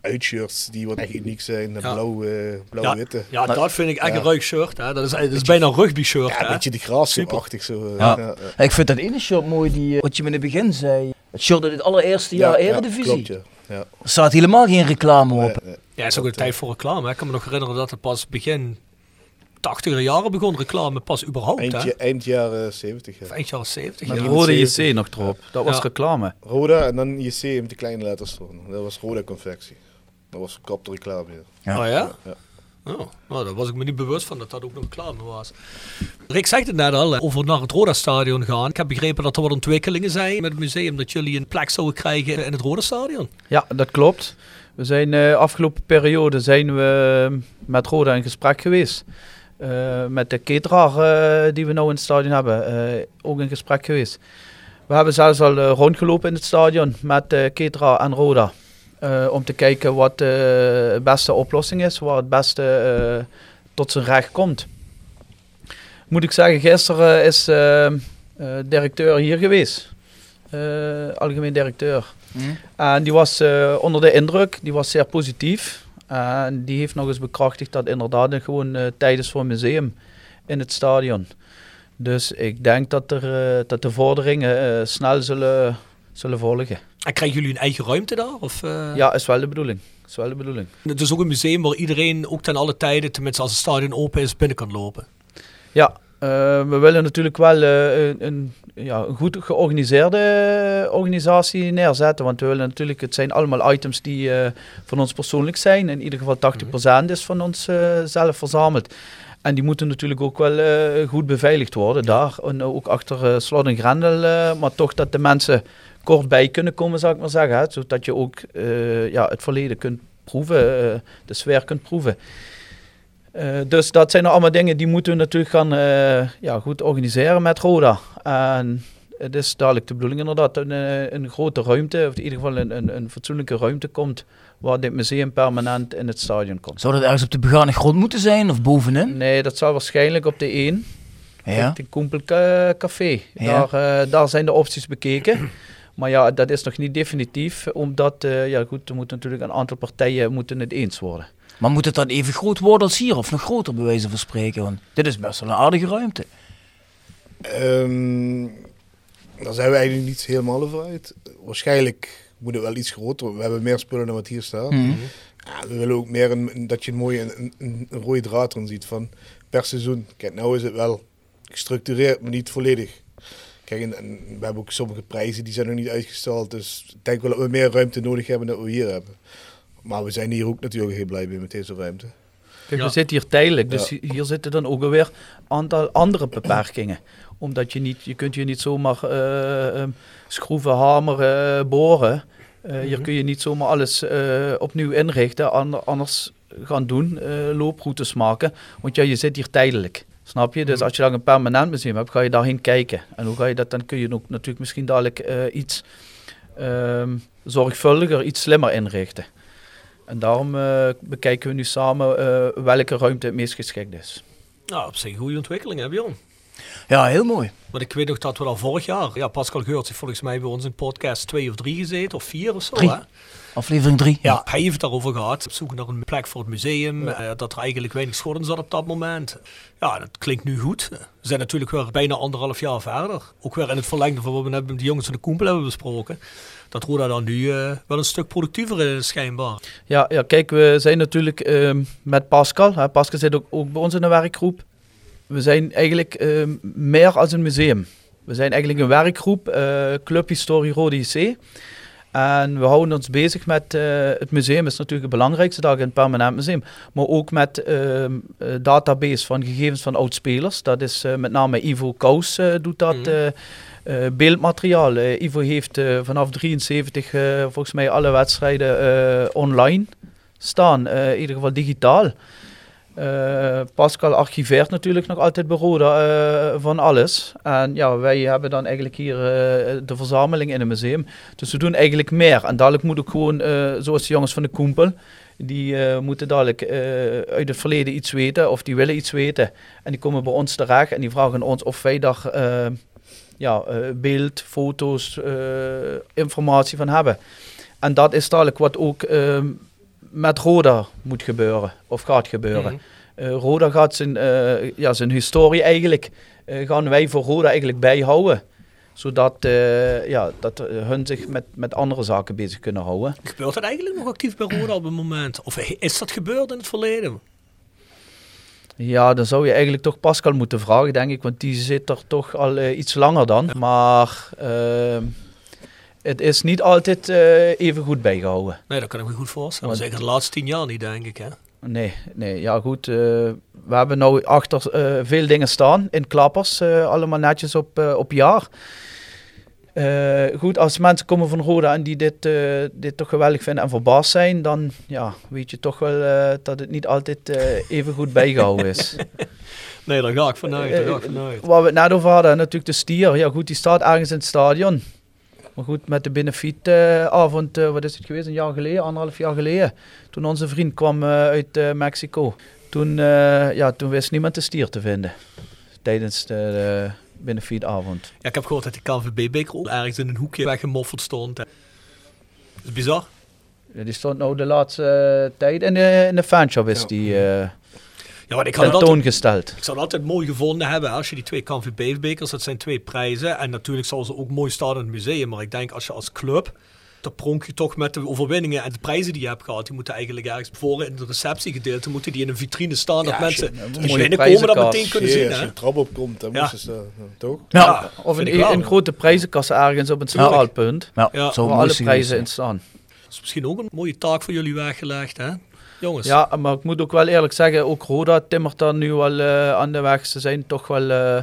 uitshirts die wat echt uniek zijn. De Ja. blauw, eh, Ja, blauw-witte. ja, dat vind ik echt Ja. een ruik shirt. Hè? Dat, is, dat is bijna een rugby shirt. Ja, een beetje de graafschap-achtig zo. eh, Ja. ja, ja. Ik vind dat ene shirt mooi, die, wat je me in het begin zei. Het shirt uit het allereerste jaar Ja, ja, Eredivisie. klopt, ja. Ja. Er staat helemaal geen reclame op. Ja, het is ook een tijd voor reclame. Ik kan me nog herinneren dat het pas begin 80er jaren begon reclame pas überhaupt. Eind, hè? eind jaren 70. Ja. Of eind jaren 70. Met ja. rode JC nog erop. Dat was Ja. reclame. Roda en dan JC met de kleine letters. Dat was Roda Confectie. Dat was gekapte reclame. Ja. Oh ja? Ja. Oh, nou, daar was ik me niet bewust van dat dat ook nog reclame was. Rick zegt het net al, over naar het Roda-stadion gaan. Ik heb begrepen dat er wat ontwikkelingen zijn met het museum. Dat jullie een plek zouden krijgen in het Roda-stadion. Ja, dat klopt. We zijn eh afgelopen periode zijn we met Roda in gesprek geweest. Eh, met de cateraar eh, die we nou in het stadion hebben, ook in gesprek geweest. We hebben zelfs al rondgelopen in het stadion met de cateraar en Roda. Eh, om te kijken wat de beste oplossing is, waar het beste eh, tot zijn recht komt. Moet ik zeggen, gisteren is eh, directeur hier geweest. Algemeen directeur. Mhm. En die was onder de indruk, die was zeer positief. En die heeft nog eens bekrachtigd dat inderdaad gewoon tijd is voor museum in het stadion. Dus ik denk dat, er, dat de vorderingen snel zullen, zullen volgen. En krijgen jullie een eigen ruimte daar? Of, eh? Ja, is wel de bedoeling. Is wel de bedoeling. Het is ook een museum waar iedereen ook ten alle tijden, tenminste als het stadion open is, binnen kan lopen. Ja, eh, we willen natuurlijk wel eh, een, een, ja, een goed georganiseerde organisatie neerzetten. Want we willen natuurlijk, het zijn allemaal items die van ons persoonlijk zijn. In ieder geval 80% is van ons zelf verzameld. En die moeten natuurlijk ook wel goed beveiligd worden daar. En ook achter slot en grendel. maar toch dat de mensen kort bij kunnen komen, zou ik maar zeggen. Hè, zodat je ook eh, ja, het verleden kunt proeven, eh, de sfeer kunt proeven. Eh, dus dat zijn nou allemaal dingen die moeten we natuurlijk gaan ja, goed organiseren met Roda. En het is dadelijk de bedoeling inderdaad dat een, een grote ruimte, of in ieder geval een, een, een fatsoenlijke ruimte komt, waar dit museum permanent in het stadion komt. Zou dat ergens op de begane grond moeten zijn of bovenin? Nee, dat zal waarschijnlijk op de 1. Ja. De Koempelcafé. Daar, daar zijn de opties bekeken. Maar ja, dat is nog niet definitief, omdat eh, ja, goed, er moeten natuurlijk een aantal partijen moeten het eens worden. Maar moet het dan even groot worden als hier of nog groter bij wijze van spreken? Want dit is best wel een aardige ruimte. Ehm, daar zijn we eigenlijk niet helemaal over uit. Waarschijnlijk moet het wel iets groter. We hebben meer spullen dan wat hier staat. Mhm. Ja, we willen ook meer een- dat je een mooie een, een, een rode draad erin ziet van per seizoen. Kijk, nou is het wel gestructureerd, maar niet volledig. Kijk, en, en we hebben ook sommige prijzen die zijn nog niet uitgestald. Dus ik denk wel dat we meer ruimte nodig hebben dan we hier hebben. Maar we zijn hier ook natuurlijk heel blij mee met deze ruimte. Kijk, Ja. we zitten hier tijdelijk, dus Ja. hier zitten dan ook alweer een aantal andere beperkingen. Omdat je niet, je kunt hier niet zomaar eh, ehm, schroeven, hameren, eh, boren. Eh, Hier Mhm. kun je niet zomaar alles eh, opnieuw inrichten, ander- anders gaan doen, eh, looproutes maken. Want ja, je zit hier tijdelijk. Snap je? Dus als je dan een permanent museum hebt, ga je daarheen kijken. En hoe ga je dat, dan kun je ook natuurlijk misschien dadelijk eh, iets ehm, zorgvuldiger, iets slimmer inrichten. En daarom eh, bekijken we nu samen eh, welke ruimte het meest geschikt is. Nou, op zich een goede ontwikkeling, hè Bjorn? Ja, heel mooi. Want ik weet nog dat we al vorig jaar, ja, Pascal Geurts heeft volgens mij bij ons in podcast twee of drie gezeten, of vier of zo. Drie. Hè? Aflevering 3. Ja, hij heeft het daarover gehad. Zoeken naar een plek voor het museum. eh, dat er eigenlijk weinig schot in zat op dat moment. Ja, dat klinkt nu goed. We zijn natuurlijk weer bijna anderhalf jaar verder. Ook weer in het verlengde van wat we net met de jongens van de Koempel hebben besproken. Dat Roda dan nu eh, wel een stuk productiever is, schijnbaar. Ja, ja kijk, we zijn natuurlijk ehm, met Pascal. Hè, Pascal zit ook, ook bij ons in de werkgroep. We zijn eigenlijk ehm, meer als een museum. We zijn eigenlijk een werkgroep, eh, Club Historie Rode IC. En we houden ons bezig met eh, het museum, is natuurlijk het belangrijkste dag in het permanent museum. Maar ook met eh, database van gegevens van oudspelers. Dat is met name Ivo Kous doet dat. eh, beeldmateriaal. Ivo heeft vanaf 73 eh, volgens mij alle wedstrijden online staan. in ieder geval digitaal. Eh, Pascal archiveert natuurlijk nog altijd Roda eh, van alles. En ja, wij hebben dan eigenlijk hier eh, de verzameling in het museum. Dus we doen eigenlijk meer. En dadelijk moet ook gewoon, zoals de jongens van de Koempel, die moeten dadelijk uit het verleden iets weten of die willen iets weten. En die komen bij ons terecht en die vragen ons of wij daar ja, beeld, foto's, informatie van hebben. En dat is dadelijk wat ook eh, met Roda moet gebeuren of gaat gebeuren. Mhm. Eh, Roda gaat zijn, eh, ja, zijn historie eigenlijk, eh, gaan wij voor Roda eigenlijk bijhouden. Zodat ja, dat, hun zich met, met andere zaken bezig kunnen houden. Gebeurt dat eigenlijk nog actief bij Roda op het moment? Of is dat gebeurd in het verleden? Ja, dan zou je eigenlijk toch Pascal moeten vragen, denk ik. Want die zit er toch al iets langer dan. Maar het is niet altijd eh, even goed bijgehouden. Nee, dat kan ik me goed voorstellen. Want- Zeker de laatste tien jaar niet, denk ik. Hè? Nee, nee, ja goed. eh, we hebben nou achter eh, veel dingen staan in klappers, allemaal netjes op, op jaar. Goed, als mensen komen van Roda en die dit, dit toch geweldig vinden en verbaasd zijn, dan ja, weet je toch wel dat het niet altijd even goed bijgehouden is. (laughs) Nee, daar ga ik vanuit. Daar ga ik vanuit. Waar we het net over hadden, natuurlijk de stier. Ja goed, die staat ergens in het stadion. Maar goed, met de benefietavond, uh, wat is het geweest, een jaar geleden, anderhalf jaar geleden. Toen onze vriend kwam uh, uit uh, Mexico. Toen, ja, toen wist niemand de stier te vinden. Tijdens de, benefietavond. Ja, ik heb gehoord dat die KNVB-beker ook ergens in een hoekje weggemoffeld stond. Dat is bizar. Ja, die stond nou de laatste tijd in de, in de fanshop is ja. die... Ja, maar ik had tentoongesteld. Ik zou het altijd mooi gevonden hebben als je die twee KNVB-bekers, dat zijn twee prijzen. En natuurlijk zal ze ook mooi staan in het museum. Maar ik denk als je als club, dan pronk je toch met de overwinningen en de prijzen die je hebt gehad. Die moeten eigenlijk ergens voor in het receptiegedeelte, moeten die in een vitrine staan. Ja, dat mensen die binnenkomen dat meteen kunnen zien. Als je een trap opkomt, dan Ja. moesten ze uh, toch? Ja, Ja, of een, een grote prijzenkast ergens op een centraal punt. Ja, Ja, zou waar mooi alle prijzen in staan. Dat is misschien ook een mooie taak voor jullie weggelegd, hè? Jongens. Ja, maar ik moet ook wel eerlijk zeggen, ook Roda timmert daar nu wel eh, aan de weg. Ze zijn toch wel, eh,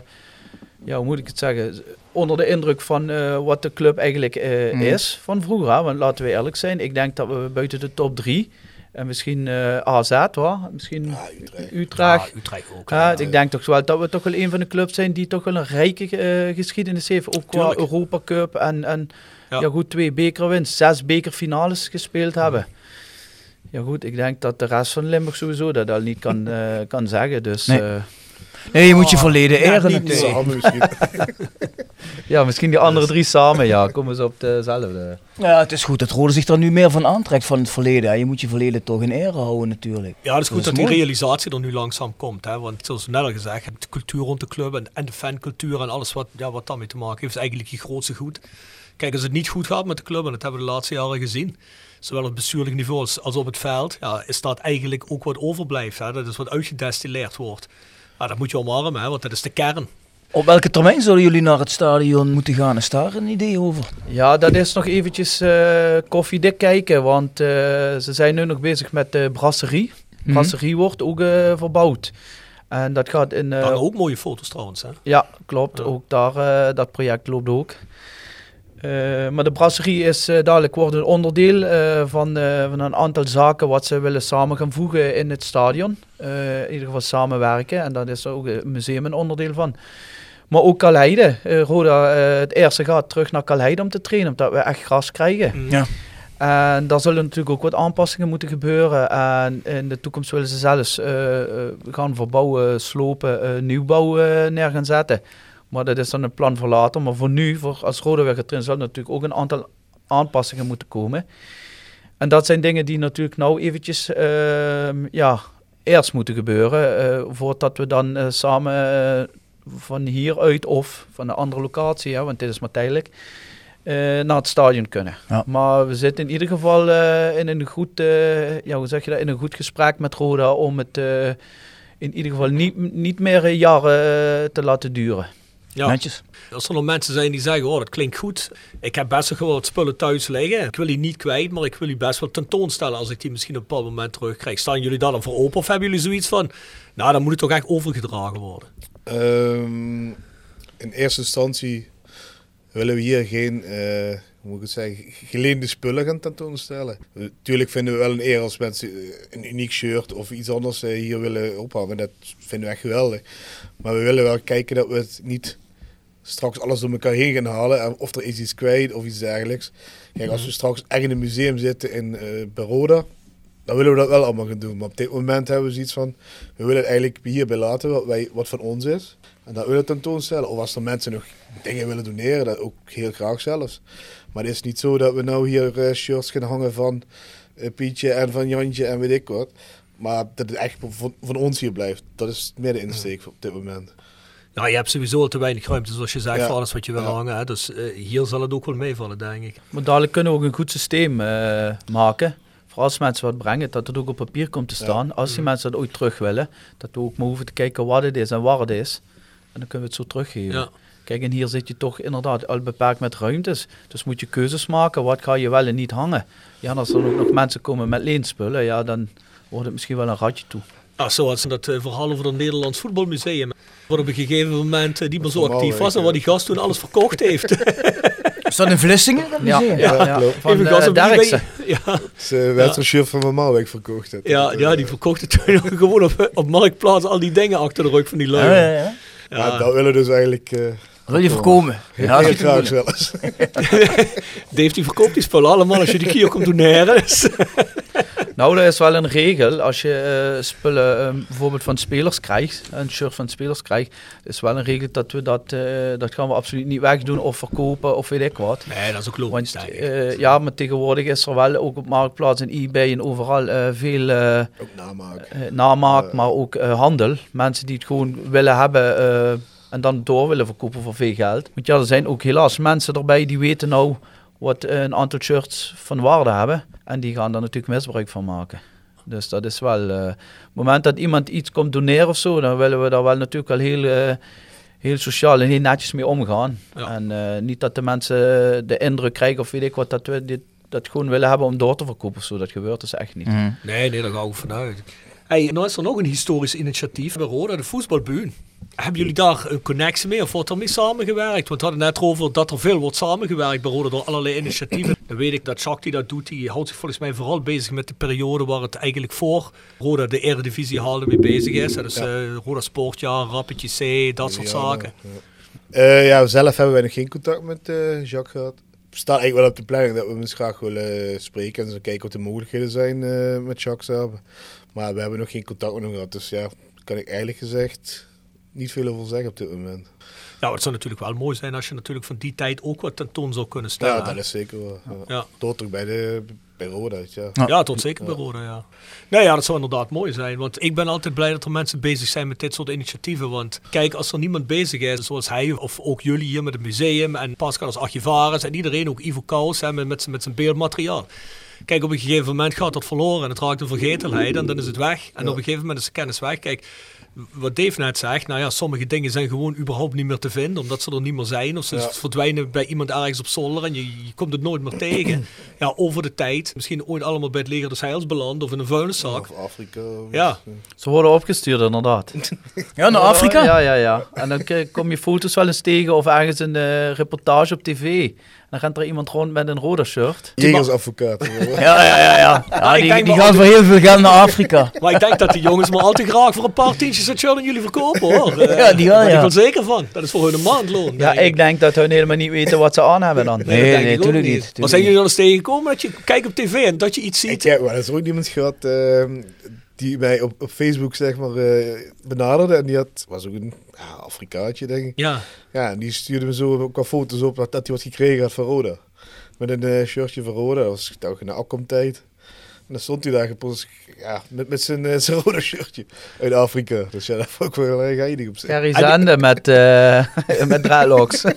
ja, hoe moet ik het zeggen, onder de indruk van eh, wat de club eigenlijk eh, Mm. is van vroeger. hè. Want laten we eerlijk zijn, ik denk dat we buiten de top drie en misschien eh, AZ, hoor, misschien Utrecht. Utrecht. Ja, Utrecht ook. Ja, ik denk toch wel dat we toch wel een van de clubs zijn die toch wel een rijke eh, geschiedenis heeft. Ook qua. Europa Cup en, en Ja. ja. goed, twee bekerwinst, zes bekerfinales gespeeld hebben. Ja goed, ik denk dat de rest van Limburg sowieso dat al niet kan, (laughs) eh, kan zeggen. Dus Nee. eh, Nee, je moet je verleden Ja, eren niet natuurlijk. Samen (laughs) misschien. ja, misschien die andere drie samen, ja, komen ze op dezelfde. Ja, het is goed dat Rode zich er nu meer van aantrekt van het verleden. hè. Je moet je verleden toch in ere houden natuurlijk. Ja, het is goed dat, die realisatie er nu langzaam komt. Hè? Want zoals we net al gezegd hebben, de cultuur rond de club en, en de fancultuur en alles wat, ja, wat daarmee te maken heeft, is eigenlijk je grootste goed. Kijk, als het niet goed gaat met de club, en dat hebben we de laatste jaren gezien, zowel op het bestuurlijk niveau als, als op het veld, ja, is dat eigenlijk ook wat overblijft. Hè? Dat is wat uitgedestilleerd wordt. Ja, dat moet je omarmen, hè? want dat is de kern. Op welke termijn zullen jullie naar het stadion moeten gaan? Is daar een idee over? Ja, dat is nog eventjes eh koffiedik kijken, want eh, ze zijn nu nog bezig met de brasserie. Mhm. Brasserie wordt ook eh, verbouwd. En dat gaat in... eh, ook mooie foto's trouwens. Hè? Ja, klopt. Ook daar, dat project loopt ook. Eh, maar de brasserie is eh, dadelijk wordt een onderdeel eh, van, eh, van een aantal zaken wat ze willen samen gaan voegen in het stadion. Eh, in ieder geval samenwerken. En daar is ook het museum een onderdeel van. Maar ook Kalheide. Eh, Roda, eh, het eerste gaat terug naar Kalheide om te trainen, omdat we echt gras krijgen. Ja. En daar zullen natuurlijk ook wat aanpassingen moeten gebeuren. En in de toekomst willen ze zelfs eh, eh, gaan verbouwen, slopen, eh, nieuwbouw neer gaan zetten. Maar dat is dan een plan voor later. Maar voor nu, voor als Rode weer gaat trainen, zal natuurlijk ook een aantal aanpassingen moeten komen. En dat zijn dingen die natuurlijk nou eventjes ehm, ja, eerst moeten gebeuren. eh, voordat we dan eh, samen eh, van hieruit of van een andere locatie, hè, want dit is maar tijdelijk, naar het stadion kunnen. Ja. Maar we zitten in ieder geval in, een goed, ja, hoe zeg je dat, in een goed gesprek met Roda om het in ieder geval niet, niet meer jaren te laten duren. Ja. Netjes. Als er nog mensen zijn die zeggen, oh dat klinkt goed. Ik heb best wel gewoon wat spullen thuis liggen. Ik wil die niet kwijt, maar ik wil die best wel tentoonstellen als ik die misschien op een bepaald moment terugkrijg. Staan jullie daar dan voor open of hebben jullie zoiets van, nou dan moet het toch echt overgedragen worden? Ehm, in eerste instantie willen we hier geen, eh, hoe moet ik het zeggen, geleende spullen gaan tentoonstellen. Natuurlijk vinden we wel een eer als mensen eh, een uniek shirt of iets anders eh, hier willen ophangen. Dat vinden we echt geweldig. Maar we willen wel kijken dat we het niet straks alles door elkaar heen gaan halen. en Of er is iets kwijt of iets dergelijks. Kijk, als we straks echt in een museum zitten in eh Baroda, dan willen we dat wel allemaal gaan doen. Maar op dit moment hebben we zoiets van, we willen het eigenlijk hierbij laten wat, wij, wat van ons is. En dat willen we tentoonstellen. Of als er mensen nog dingen willen doneren, dat ook heel graag zelfs. Maar het is niet zo dat we nou hier eh, shirts gaan hangen van eh, Pietje en van Jantje en weet ik wat. Maar dat het echt van, van ons hier blijft. Dat is meer de insteek op dit moment. Nou, je hebt sowieso al te weinig ruimte, zoals je zegt, Ja. voor alles wat je wil Ja. hangen. Hè? Dus eh, hier zal het ook wel meevallen, denk ik. Maar dadelijk kunnen we ook een goed systeem eh, maken. Voor als mensen wat brengen, dat het ook op papier komt te staan. Als die mensen dat ooit terug willen, dat we ook maar hoeven te kijken wat het is en waar het is. En dan kunnen we het zo teruggeven. Ja. Kijk, en hier zit je toch inderdaad al beperkt met ruimtes. Dus moet je keuzes maken, wat ga je wel en niet hangen. Ja, en als er ook nog mensen komen met leenspullen, ja, dan wordt het misschien wel een ratje toe. Nou, zoals dat eh, verhaal over het Nederlands Voetbalmuseum. Waar op een gegeven moment eh, niet meer zo actief was en waar die gast toen alles verkocht heeft. (laughs) Is dat in Vlissingen? Dat Ja, ja, Ja, ja, van Even eh, gas op die (laughs) Ja, uh, werd een shirt van mijn Maalwijk verkocht. Het. ja, ja, die verkocht het toen gewoon op, op Marktplaats al die dingen achter de rug van die lui. Ja, ja, ja. Ja, dat willen we dus eigenlijk eh, Wil je voorkomen? Ja, Ja, heel graag zelfs. Dave die verkoopt die spullen allemaal als je die kier komt doneren. Dus. (laughs) Nou, dat is wel een regel. Als je eh, spullen eh, bijvoorbeeld van spelers krijgt, een shirt van spelers krijgt, is wel een regel dat we dat, eh, dat gaan we absoluut niet wegdoen of verkopen of weet ik wat. Nee, dat is ook logisch. Want, ja, maar tegenwoordig is er wel ook op Marktplaats en eBay en overal eh, veel eh, Ook namaak. namaak, maar ook handel. Mensen die het gewoon willen hebben eh, en dan door willen verkopen voor veel geld. Want ja, er zijn ook helaas mensen erbij die weten nou wat een aantal shirts van waarde hebben. En die gaan daar natuurlijk misbruik van maken. Dus dat is wel... eh, op het moment dat iemand iets komt doneren of zo, dan willen we daar wel natuurlijk wel heel... eh, Heel sociaal en heel netjes mee omgaan. En eh, niet dat de mensen de indruk krijgen of weet ik wat, dat we dit, dat gewoon willen hebben om door te verkopen of zo. Dat gebeurt dus echt niet. Nee, nee, daar ga ik vanuit. Hey, nou is er nog een historisch initiatief bij Roda, de voetbalbuun. Hebben jullie daar een connectie mee of wordt er mee samengewerkt? Want we hadden net over dat er veel wordt samengewerkt bij Roda door allerlei initiatieven. Dan weet ik dat Jacques die dat doet, die houdt zich volgens mij vooral bezig met de periode waar het eigenlijk voor Roda de Eredivisie haalde mee bezig is. Dat is eh, Roda Sportjaar, Rappetje C, dat soort Ja, zaken. Eh, ja, zelf hebben wij nog geen contact met eh, Jacques gehad. Het staat eigenlijk wel op de planning dat we hem graag willen spreken en zo kijken wat de mogelijkheden zijn met Jacques samen. Maar we hebben nog geen contact met hem gehad, dus ja, kan ik eigenlijk gezegd niet veel over zeggen op dit moment. Ja, het zou natuurlijk wel mooi zijn als je natuurlijk van die tijd ook wat tentoon zou kunnen stellen. Ja, dat is zeker wel. Ja. Ja. Tot ook bij, de, bij Roda, ja. Ja, tot zeker bij Roda, ja. Nou ja, dat zou inderdaad mooi zijn. Want ik ben altijd blij dat er mensen bezig zijn met dit soort initiatieven. Want kijk, als er niemand bezig is, zoals hij of ook jullie hier met het museum en Pascal als archivaris en iedereen, ook Ivo Kous hè, met, met, zijn- met zijn beeldmateriaal. Kijk, op een gegeven moment gaat dat verloren en het raakt een vergetelheid en dan is het weg. En op een gegeven moment is de kennis weg. Kijk, wat Dave net zegt, nou ja, sommige dingen zijn gewoon überhaupt niet meer te vinden, omdat ze er niet meer zijn. Of ze Ja. verdwijnen bij iemand ergens op zolder en je, je komt het nooit meer tegen. (clears throat) Ja, over de tijd, misschien ooit allemaal bij het leger des heils beland of in een vuilniszak. Of Afrika. of Ja. Ze worden opgestuurd inderdaad. (laughs) Ja, naar Afrika? Ja, ja, ja. En dan kom je foto's wel eens tegen of ergens een eh, reportage op tv. En dan rent er iemand rond met een rode shirt. Jegersadvocaat. (laughs) Ja, ja, ja. ja. (laughs) ja ik die denk die gaan voor heel veel geld naar Afrika. (laughs) Maar ik denk dat die jongens maar al te graag voor een paar tientjes het shirt aan jullie verkopen hoor. Eh, Ja, die wel, daar ben ik ja. wel zeker van. Dat is voor hun een maandloon. Ja, ik denk dat hun helemaal niet weten wat ze aan hebben dan. dat denk ik ook Maar zijn jullie al eens tegengekomen dat je kijkt op tv en dat je iets ziet? Ik heb wel eens ooit iemand gehad ehm, die mij op, op Facebook zeg maar eh, benaderde. En die had, was ook een ja, Afrikaantje denk ik. Ja. Ja, en die stuurde me zo qua foto's op dat, dat hij wat gekregen had van Roda. Met een eh, shirtje van Roda. Dat was toch in de afkomtijd. En dan stond hij daar gepost, ja, met, met zijn, eh, (laughs) zijn Roda shirtje uit Afrika. Dus ja, dat vond ik wel erg geinig op zich. Gary Zende met, eh (laughs) met dreadlocks. (laughs)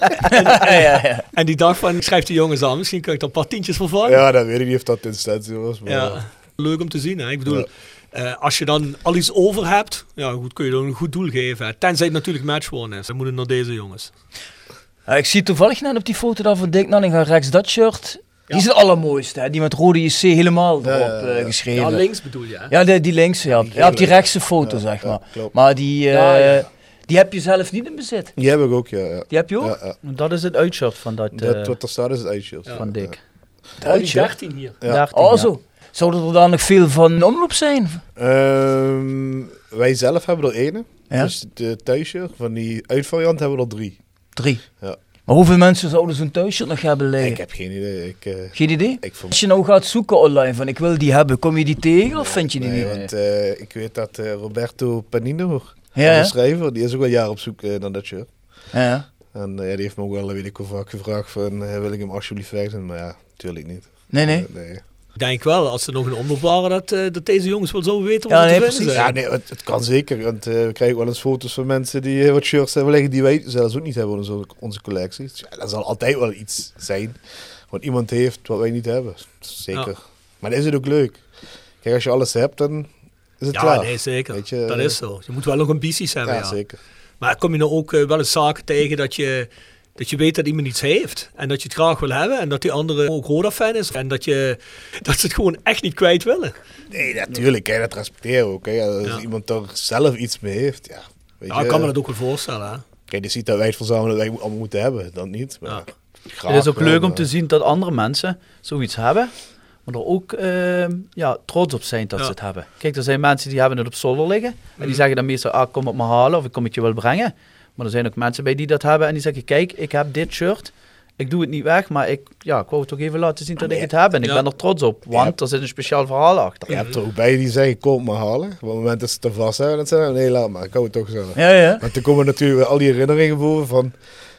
En die dacht van, ik schrijf die jongens aan, misschien kan ik er een paar tientjes voor vangen. Ja, dan weet ik niet of dat instantie was. Maar Ja, leuk om te zien. Hè? Ik bedoel, eh, als je dan al iets over hebt, ja, goed, kun je dan een goed doel geven. Hè? Tenzij het natuurlijk matchworn is. Dan moet het naar deze jongens. Ja, ik zie toevallig net op die foto daar van Dick Nanninga rechts dat shirt. Die is het allermooiste, hè? die met rode JC helemaal erop eh, geschreven. Ja, links bedoel je, hè? Ja, de, die links, ja. ja. op die rechtse foto, zeg maar. klopt. Maar die, eh, Ja, ja. die heb je zelf niet in bezit. Die heb ik ook, ja. ja. Die heb je ook? Ja, ja. Dat is het uitshirt van dat, Dat eh, wat er staat is het uitshirt. van Dick. Oh, die 13 hier. Ja. 13, Oh, ja. zo. Zouden er dan nog veel van in omloop zijn? Ehm, wij zelf hebben er. Ja? Dus de thuisshirt. Van die uitvariant hebben we er drie. Drie. Ja. Maar hoeveel mensen zouden zo'n thuisshirt nog hebben liggen? Ik heb geen idee. Ik, eh, Geen idee? ik vond... Als je nou gaat zoeken online van ik wil die hebben, kom je die tegen of vind je die Nee, niet? want eh, ik weet dat eh, Roberto Panino, Ja, de schrijver, die is ook al jaren op zoek naar dat shirt. Ja. En ja, die heeft me ook wel, weet ik hoe vaak, gevraagd van, wil ik hem alsjeblieft wegdoen? Maar ja, natuurlijk niet. Nee, nee. Nee. Ik denk wel, als ze nog een omloop waren, dat, eh, dat deze jongens wel zo weten Ja, wat nee, precies. zijn. Ja, nee, het, het kan zeker. Want eh, we krijgen wel eens foto's van mensen die eh, wat shirts hebben liggen die wij zelfs ook niet hebben in onze, onze collectie. Dus ja, dat zal altijd wel iets zijn wat iemand heeft wat wij niet hebben. Zeker. Ja. Maar dan is het ook leuk. Kijk, als je alles hebt, dan is het Ja, klaar. nee, zeker. Weet je, dat is zo. Je moet wel nog ambities hebben, Ja, ja. zeker. Maar kom je nou ook wel eens zaken tegen dat je, dat je weet dat iemand iets heeft en dat je het graag wil hebben en dat die andere ook Roda-fan is en dat, je, (laughs) dat ze het gewoon echt niet kwijt willen. Nee, natuurlijk. Hè, dat respecteren ook. Hè. Als Ja. iemand er zelf iets mee heeft, ja. Weet Ja, je, ik kan me dat ook wel voorstellen. Hè? Kijk, je ziet dat wij het verzamelen dat wij allemaal moeten hebben. Dan niet. Maar graag Het is ook leuk om te zien dat andere mensen zoiets hebben. Maar er ook ehm, ja, trots op zijn dat Ja. ze het hebben. Kijk, er zijn mensen die hebben het op zolder liggen. En die Mhm. zeggen dan meestal, ah, kom het me halen of ik kom het je wel brengen. Maar er zijn ook mensen bij die dat hebben en die zeggen, kijk, ik heb dit shirt. Ik doe het niet weg, maar ik, ja, ik wou het toch even laten zien dat ik het heb. En ik Ja. ben er trots op, want er zit een speciaal verhaal achter. Je hebt er ook bij die zeggen, kom maar halen. Op het moment dat ze het er vast hebben, dan zeggen ze, nee, laat maar, ik hou het toch zo. Ja, ja. Maar toen komen natuurlijk al die herinneringen boven van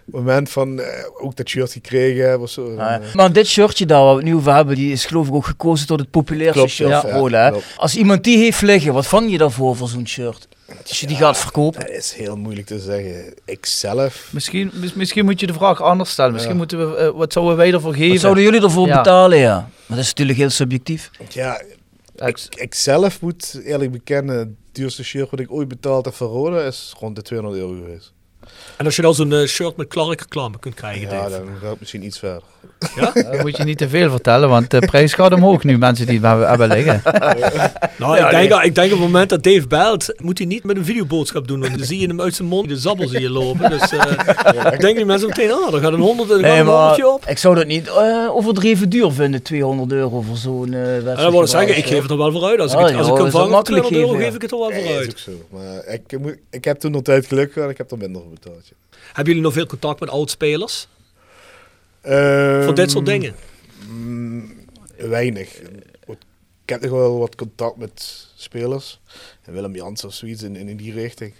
het moment van eh, ook dat shirt gekregen hebben of zo. Ah, ja. Maar dit shirtje daar waar we het nu over hebben, die is geloof ik ook gekozen tot het populairste Klopt, shirt ja. Als iemand die heeft liggen, wat vang je daarvoor voor zo'n shirt? Als je die gaat verkopen. Dat is heel moeilijk te zeggen. Ik zelf... Misschien, mis- misschien moet je de vraag anders stellen. Misschien Ja. moeten we, eh, wat zouden wij ervoor geven? Wat zouden jullie ervoor Ja. betalen, ja? Maar dat is natuurlijk heel subjectief. Ja, ik, ik zelf moet eerlijk bekennen, het duurste shirt wat ik ooit betaald heb voor Roda is rond de 200 euro geweest. En als je dan zo'n eh, shirt met Clark reclame kunt krijgen, Ja, Dave. dan gaat het misschien iets verder. Ja? (laughs) Dan moet je niet te veel vertellen, want de prijs gaat omhoog nu, mensen die het hebben, liggen. (laughs) Nou, ik, denk, ik denk op het moment dat Dave belt, moet hij niet met een videoboodschap doen. Want dan zie je hem uit zijn mond, de zabbel zie je lopen. Dus eh ik denk die mensen meteen, ah, er gaat een honderd, er gaat Nee, een maar honderdje op. ik zou dat niet eh, overdreven duur vinden, 200 euro voor zo'n eh wedstrijd. En dan wil ik zeggen, ik geef het er wel voor uit. Als ik het, als joh, ik dat voor makkelijk 200 euro, geef ik het er wel Nee, voor is uit. ook zo. Maar ik, ik heb toen nog tijd geluk gehad, ik heb er minder voor betaald. ja. Hebben jullie nog veel contact met oud-spelers? Ehm, voor dit soort dingen? mm, weinig. Ik heb nog wel wat contact met spelers. En Willem Jans of zoiets in, in, in die richting.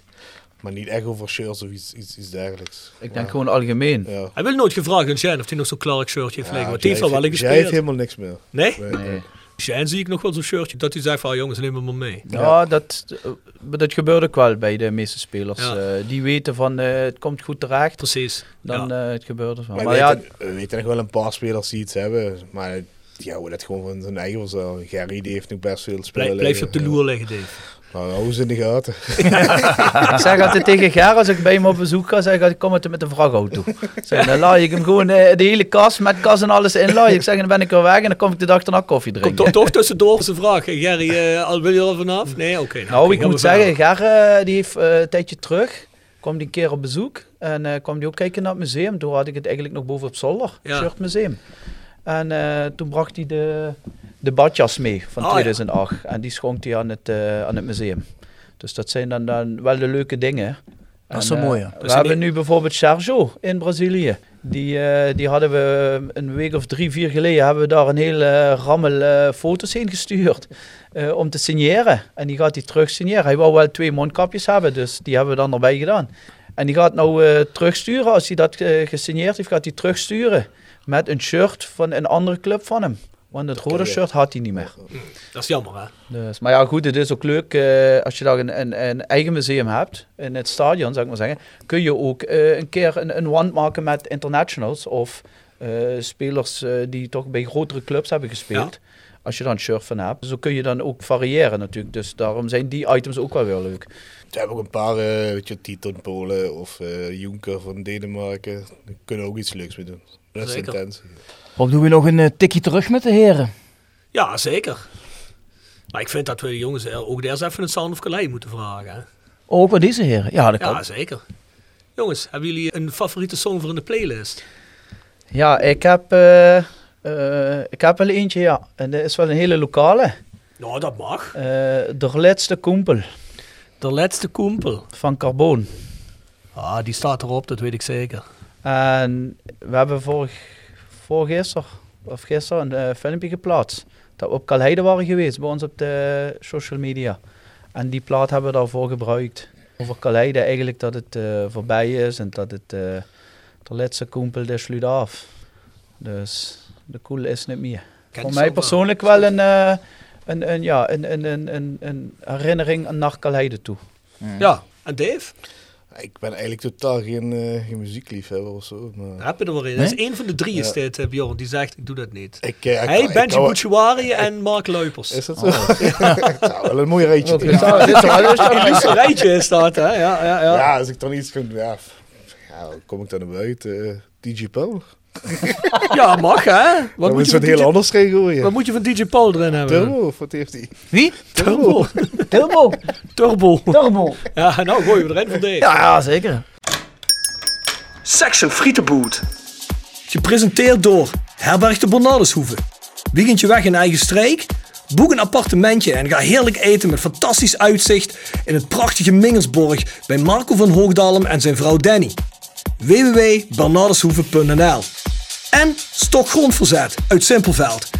Maar niet echt over shirts of iets, iets, iets dergelijks. Ik denk gewoon algemeen. Ja. Hij wil nooit gevraagd aan Shane of hij nog zo'n Clark shirtje heeft liggen. Want die heeft al wel in jij heeft gespeeld. helemaal niks meer. Nee? Nee. Nee. Shane zie ik nog wel zo'n shirtje. Dat hij zegt van, jongens, neem me maar mee. Ja, dat, eh, dat gebeurt ook wel bij de meeste spelers. Ja. Eh, die weten van eh, het komt goed terecht. Precies. Dan eh, het gebeurt er wel. Maar, Maar, we, ja, weten, we weten nog wel een paar spelers die iets hebben. Maar die houden dat gewoon van zijn eigen zo. Gerry die heeft nog best veel spelen Blijf, blijf je op de loer liggen, Dave. Nou, hou ze in de gaten. (laughs) ik zeg altijd tegen Ger als ik bij hem op bezoek ga, zeg ik, ik kom altijd met een vrachtauto. Zeg, dan laai ik hem gewoon eh, de hele kast met kas en alles inlaaien. Ik zeg, dan ben ik weer weg en dan kom ik de dag daarna koffie drinken. Komt toch, toch tussendoor zijn vraag. Hey, Gerry, eh, al wil je er al vanaf? Nee, oké. Nou, ik moet zeggen, Ger eh, die heeft eh, een tijdje terug, kwam die een keer op bezoek en eh, kwam die ook kijken naar het museum. Toen had ik het eigenlijk nog boven op zolder, Ja. shirtmuseum. En eh, toen bracht hij de, de badjas mee van Ah, ja. 2008 en die schonk hij aan het, eh, aan het museum. Dus dat zijn dan, dan wel de leuke dingen. Dat is wel eh, mooi, ja. We Dus hebben die- nu bijvoorbeeld Sergio in Brazilië. Die, eh, die hadden we een week of drie, vier geleden hebben we daar een hele rammel eh, foto's heen gestuurd. eh, om te signeren. En die gaat hij terug signeren. Hij wou wel twee mondkapjes hebben, dus die hebben we dan erbij gedaan. En die gaat nou eh, terugsturen. Als hij dat eh, gesigneerd heeft, gaat hij terugsturen. Met een shirt van een andere club van hem. Want het rode shirt had hij niet meer. Dat is jammer, hè? Dus, maar ja, goed, het is ook leuk eh, als je daar een, een, een eigen museum hebt, in het stadion, zou ik maar zeggen, kun je ook eh, een keer een, een wand maken met internationals of eh, spelers eh, die toch bij grotere clubs hebben gespeeld. Als je dan een shirt van hebt. Zo kun je dan ook variëren natuurlijk. Dus daarom zijn die items ook wel weer leuk. We hebben ook een paar, weet je, Titon Polen of Juncker van Denemarken. Daar kunnen we ook iets leuks mee doen. Dat is Zeker. Of doen we nog een eh, tikje terug met de heren? Ja, zeker. Maar ik vind dat we de jongens ook eerst even een Sound of Calais moeten vragen. Hè? Oh, ook bij deze heren? Ja, dat kan. Ja, zeker. Jongens, hebben jullie een favoriete song voor in de playlist? Ja, ik heb, eh, eh, ik heb wel eentje, ja. En dat is wel een hele lokale. Nou, dat mag. Eh de laatste koempel. De laatste koempel. Van Carbon. Ah, die staat erop, dat weet ik zeker. En we hebben vorig, voorgisteren of gisteren een eh, filmpje geplaatst. Dat we op Kalheide waren geweest, bij ons op de social media. En die plaat hebben we daarvoor gebruikt. Over Kalheide eigenlijk dat het eh, voorbij is en dat het eh de laatste koempel de sluit af. Dus de koel is niet meer. Voor mij persoonlijk wel een, eh, een, een, ja, een, een, een, een, herinnering aan naar Kalheide toe. Ja, en Dave? Ik ben eigenlijk totaal geen, eh, geen muziekliefhebber of zo. Maar... Heb je er wel in. Dat is één van de drie is dit, eh, Bjorn, die zegt, ik doe dat niet. Ik, eh, ik Benji Bouchouari en Mark Luipers. Is dat zo? (laughs) Het zou wel een mooi rijtje Dit is wel- dit is een rijtje is dat, hè? Ja, ja, ja. Ja, als ik dan iets kan... Ja, ja kom ik dan naar buiten? DJ Paul. (laughs) Ja, mag hè? Wat Wat moet je wat van heel DJ anders gaan gooien. Wat moet je van DJ Paul erin hebben? Turbo, of wat heeft hij? Wie? Turbo. Turbo. Turbo. Turbo. Ja, nou gooien we erin voor Dave. Ja, ja, zeker. Section Frietenboot. Gepresenteerd door Herberg de Bernardeshoeve. Weekendje weg in eigen streek? Boek een appartementje en ga heerlijk eten met fantastisch uitzicht in het prachtige Mingersborg bij Marco van Hoogdalem en zijn vrouw Danny. www.bernardeshoeven.nl En Stokgrondverzet uit Simpelveld.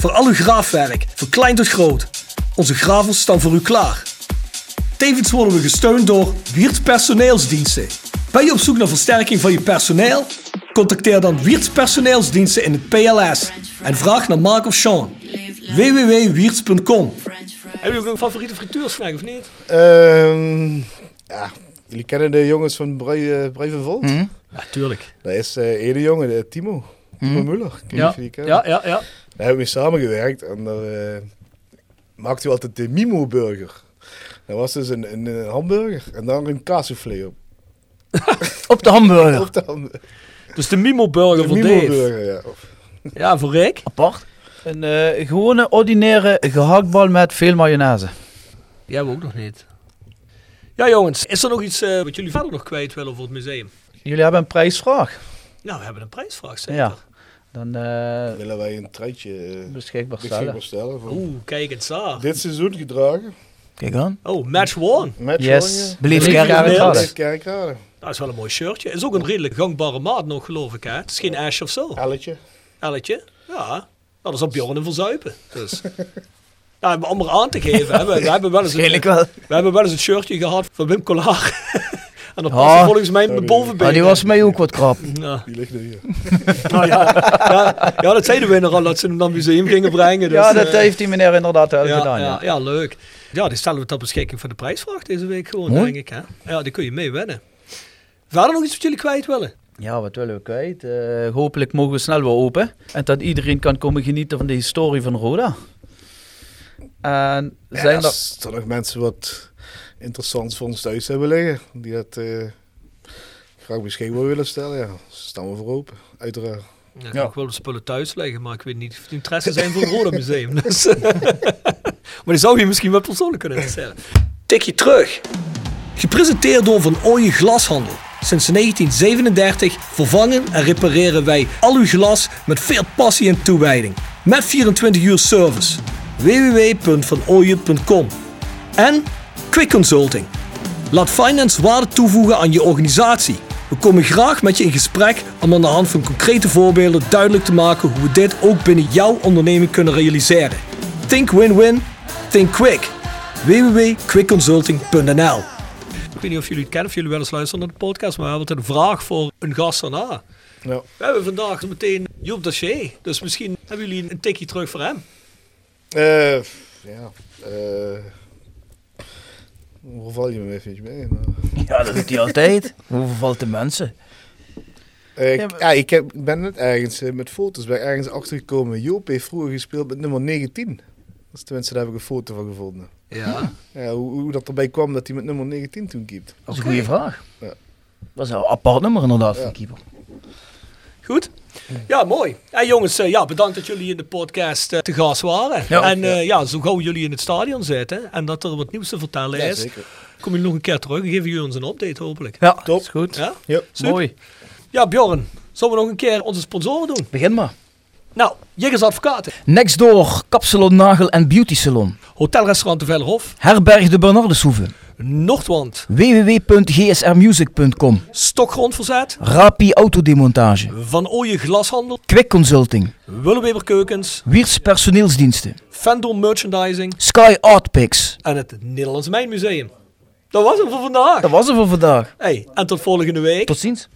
Voor al uw graafwerk, van klein tot groot. Onze gravels staan voor u klaar. Tevens worden we gesteund door Wiert Personeelsdiensten. Ben je op zoek naar versterking van je personeel? Contacteer dan Wiert Personeelsdiensten in het PLS en vraag naar Mark of Sean. www.wierts.com Hebben jullie ook een favoriete frituursnack of niet? Ehm, ja, jullie kennen de jongens van Brei, Brei van Volt? Ja, tuurlijk. Dat is eh ene jongen, de Timo. Timo Mhm. Muller. Ja. of die kennen? Ja, ja, ja. Daar hebben we mee samengewerkt en daar eh, maakte hij altijd de Mimo Burger. Dat was dus een, een, eh, hamburger en dan een kaassoufflé op. (laughs) Op de hamburger. op de hamburger. Dus de Mimo Burger De voor Mimo Dave. Burger, ja. Ja, voor Rick. Apart. Een eh, gewone, ordinaire gehaktbal met veel mayonaise. Die hebben we ook nog niet. Ja jongens, is er nog iets eh, wat jullie verder nog kwijt willen voor het museum? Jullie hebben een prijsvraag. Nou, we hebben een prijsvraag zeker. Ja. Dan eh, willen wij een truitje eh, beschikbaar beschikbaar stellen. voor Oeh, kijk eens daar. Dit seizoen gedragen. Kijk aan. Oh, match one. Match Yes. one, ja. Kerkrade. Kerkrade. Dat is wel een mooi shirtje. Is ook een redelijk gangbare maat nog, geloof ik. Hè? Het is geen Ash of zo. Elletje. Elletje. Ja. Nou, dat is op Bjorn en verzuipen. Dus. (laughs) Ja, om er aan te geven. Hè. We, we hebben wel eens een, wel. we hebben wel eens een shirtje gehad van Wim Collard. (laughs) en dat past volgens mij met bovenbeen. Ah, die was mij ook wat krap. Ja. Die ligt er hier. (laughs) Nou ja, ja, ja, dat zeiden we al dat ze hem naar het museum gingen brengen. Dus, ja, dat eh, heeft die meneer inderdaad wel ja, gedaan. ja, Ja. ja, leuk. Ja, die stellen we ter beschikking voor de prijsvraag deze week gewoon, Mooi. denk ik. Hè? Ja, die kun je mee winnen. Verder nog iets wat jullie kwijt willen? Ja, wat willen we kwijt? Eh, hopelijk mogen we snel weer open. En dat iedereen kan komen genieten van de historie van Roda. En Ja, zijn er... als er nog mensen wat interessants voor ons thuis hebben liggen, die dat eh, graag beschikbaar willen stellen, ja, staan we voor open, uiteraard. Ja, ik wel de spullen thuis liggen, maar ik weet niet of die interesse zijn voor het (laughs) Roda Museum. (laughs) Dus, (laughs) maar die zou je misschien wel persoonlijk kunnen interesseren. Tikje terug. Gepresenteerd door Van Ooyen Glashandel. Sinds 1937 vervangen en repareren wij al uw glas met veel passie en toewijding. Met 24 uur service. www.vanooyen.com En Quick Consulting. Laat finance waarde toevoegen aan je organisatie. We komen graag met je in gesprek om aan de hand van concrete voorbeelden duidelijk te maken hoe we dit ook binnen jouw onderneming kunnen realiseren. Think win-win, think quick. www.quickconsulting.nl Ik weet niet of jullie het kennen of jullie wel eens luisteren naar de podcast, maar we hebben een vraag voor een gast daarna. Ja. We hebben vandaag meteen Joep Daché, dus misschien hebben jullie een tikje terug voor hem. Eh, ja, eh hoe val je me even mee? Nou, Ja, dat doet hij altijd. Hoe vervalt de mensen? eh, ik, Ja, maar- ja, ik heb, ben net ergens eh, met foto's ben ik ergens achtergekomen. Joop heeft vroeger gespeeld met nummer 19. Dat is tenminste, daar heb ik een foto van gevonden. Ja. Ja, hoe, hoe dat erbij kwam dat hij met nummer 19 toen keept. Dat is een goede vraag. Ja. Dat is een apart nummer inderdaad Ja. van keeper. Goed? Ja, mooi. En jongens, eh, ja, bedankt dat jullie in de podcast eh, te gast waren. Ja. en eh, ja, zo gauw jullie in het stadion zitten en dat er wat nieuws te vertellen Ja, is, zeker. komen jullie nog een keer terug en geven jullie ons een update hopelijk. Ja, Top. Is goed. Ja? Mooi. Ja, Bjorn, zullen we nog een keer onze sponsoren doen? begin maar. Nou, Jiggers Advocaten, Next door Kapsalon Nagel en Beauty Salon. Hotelrestaurant de Vellerhof, Herberg de Bernardeshoeve. Noordwand, www.gsrmusic.com. Stokgrondverzet, Rapi Autodemontage. Van Ooyen Glashandel, Quick Consulting. Willeweber Keukens, Wiers Personeelsdiensten. Fendor Merchandising Sky Art Picks. en het Nederlands Mijnmuseum. Dat was hem voor vandaag. Dat was het voor vandaag. Hey, en tot volgende week. Tot ziens.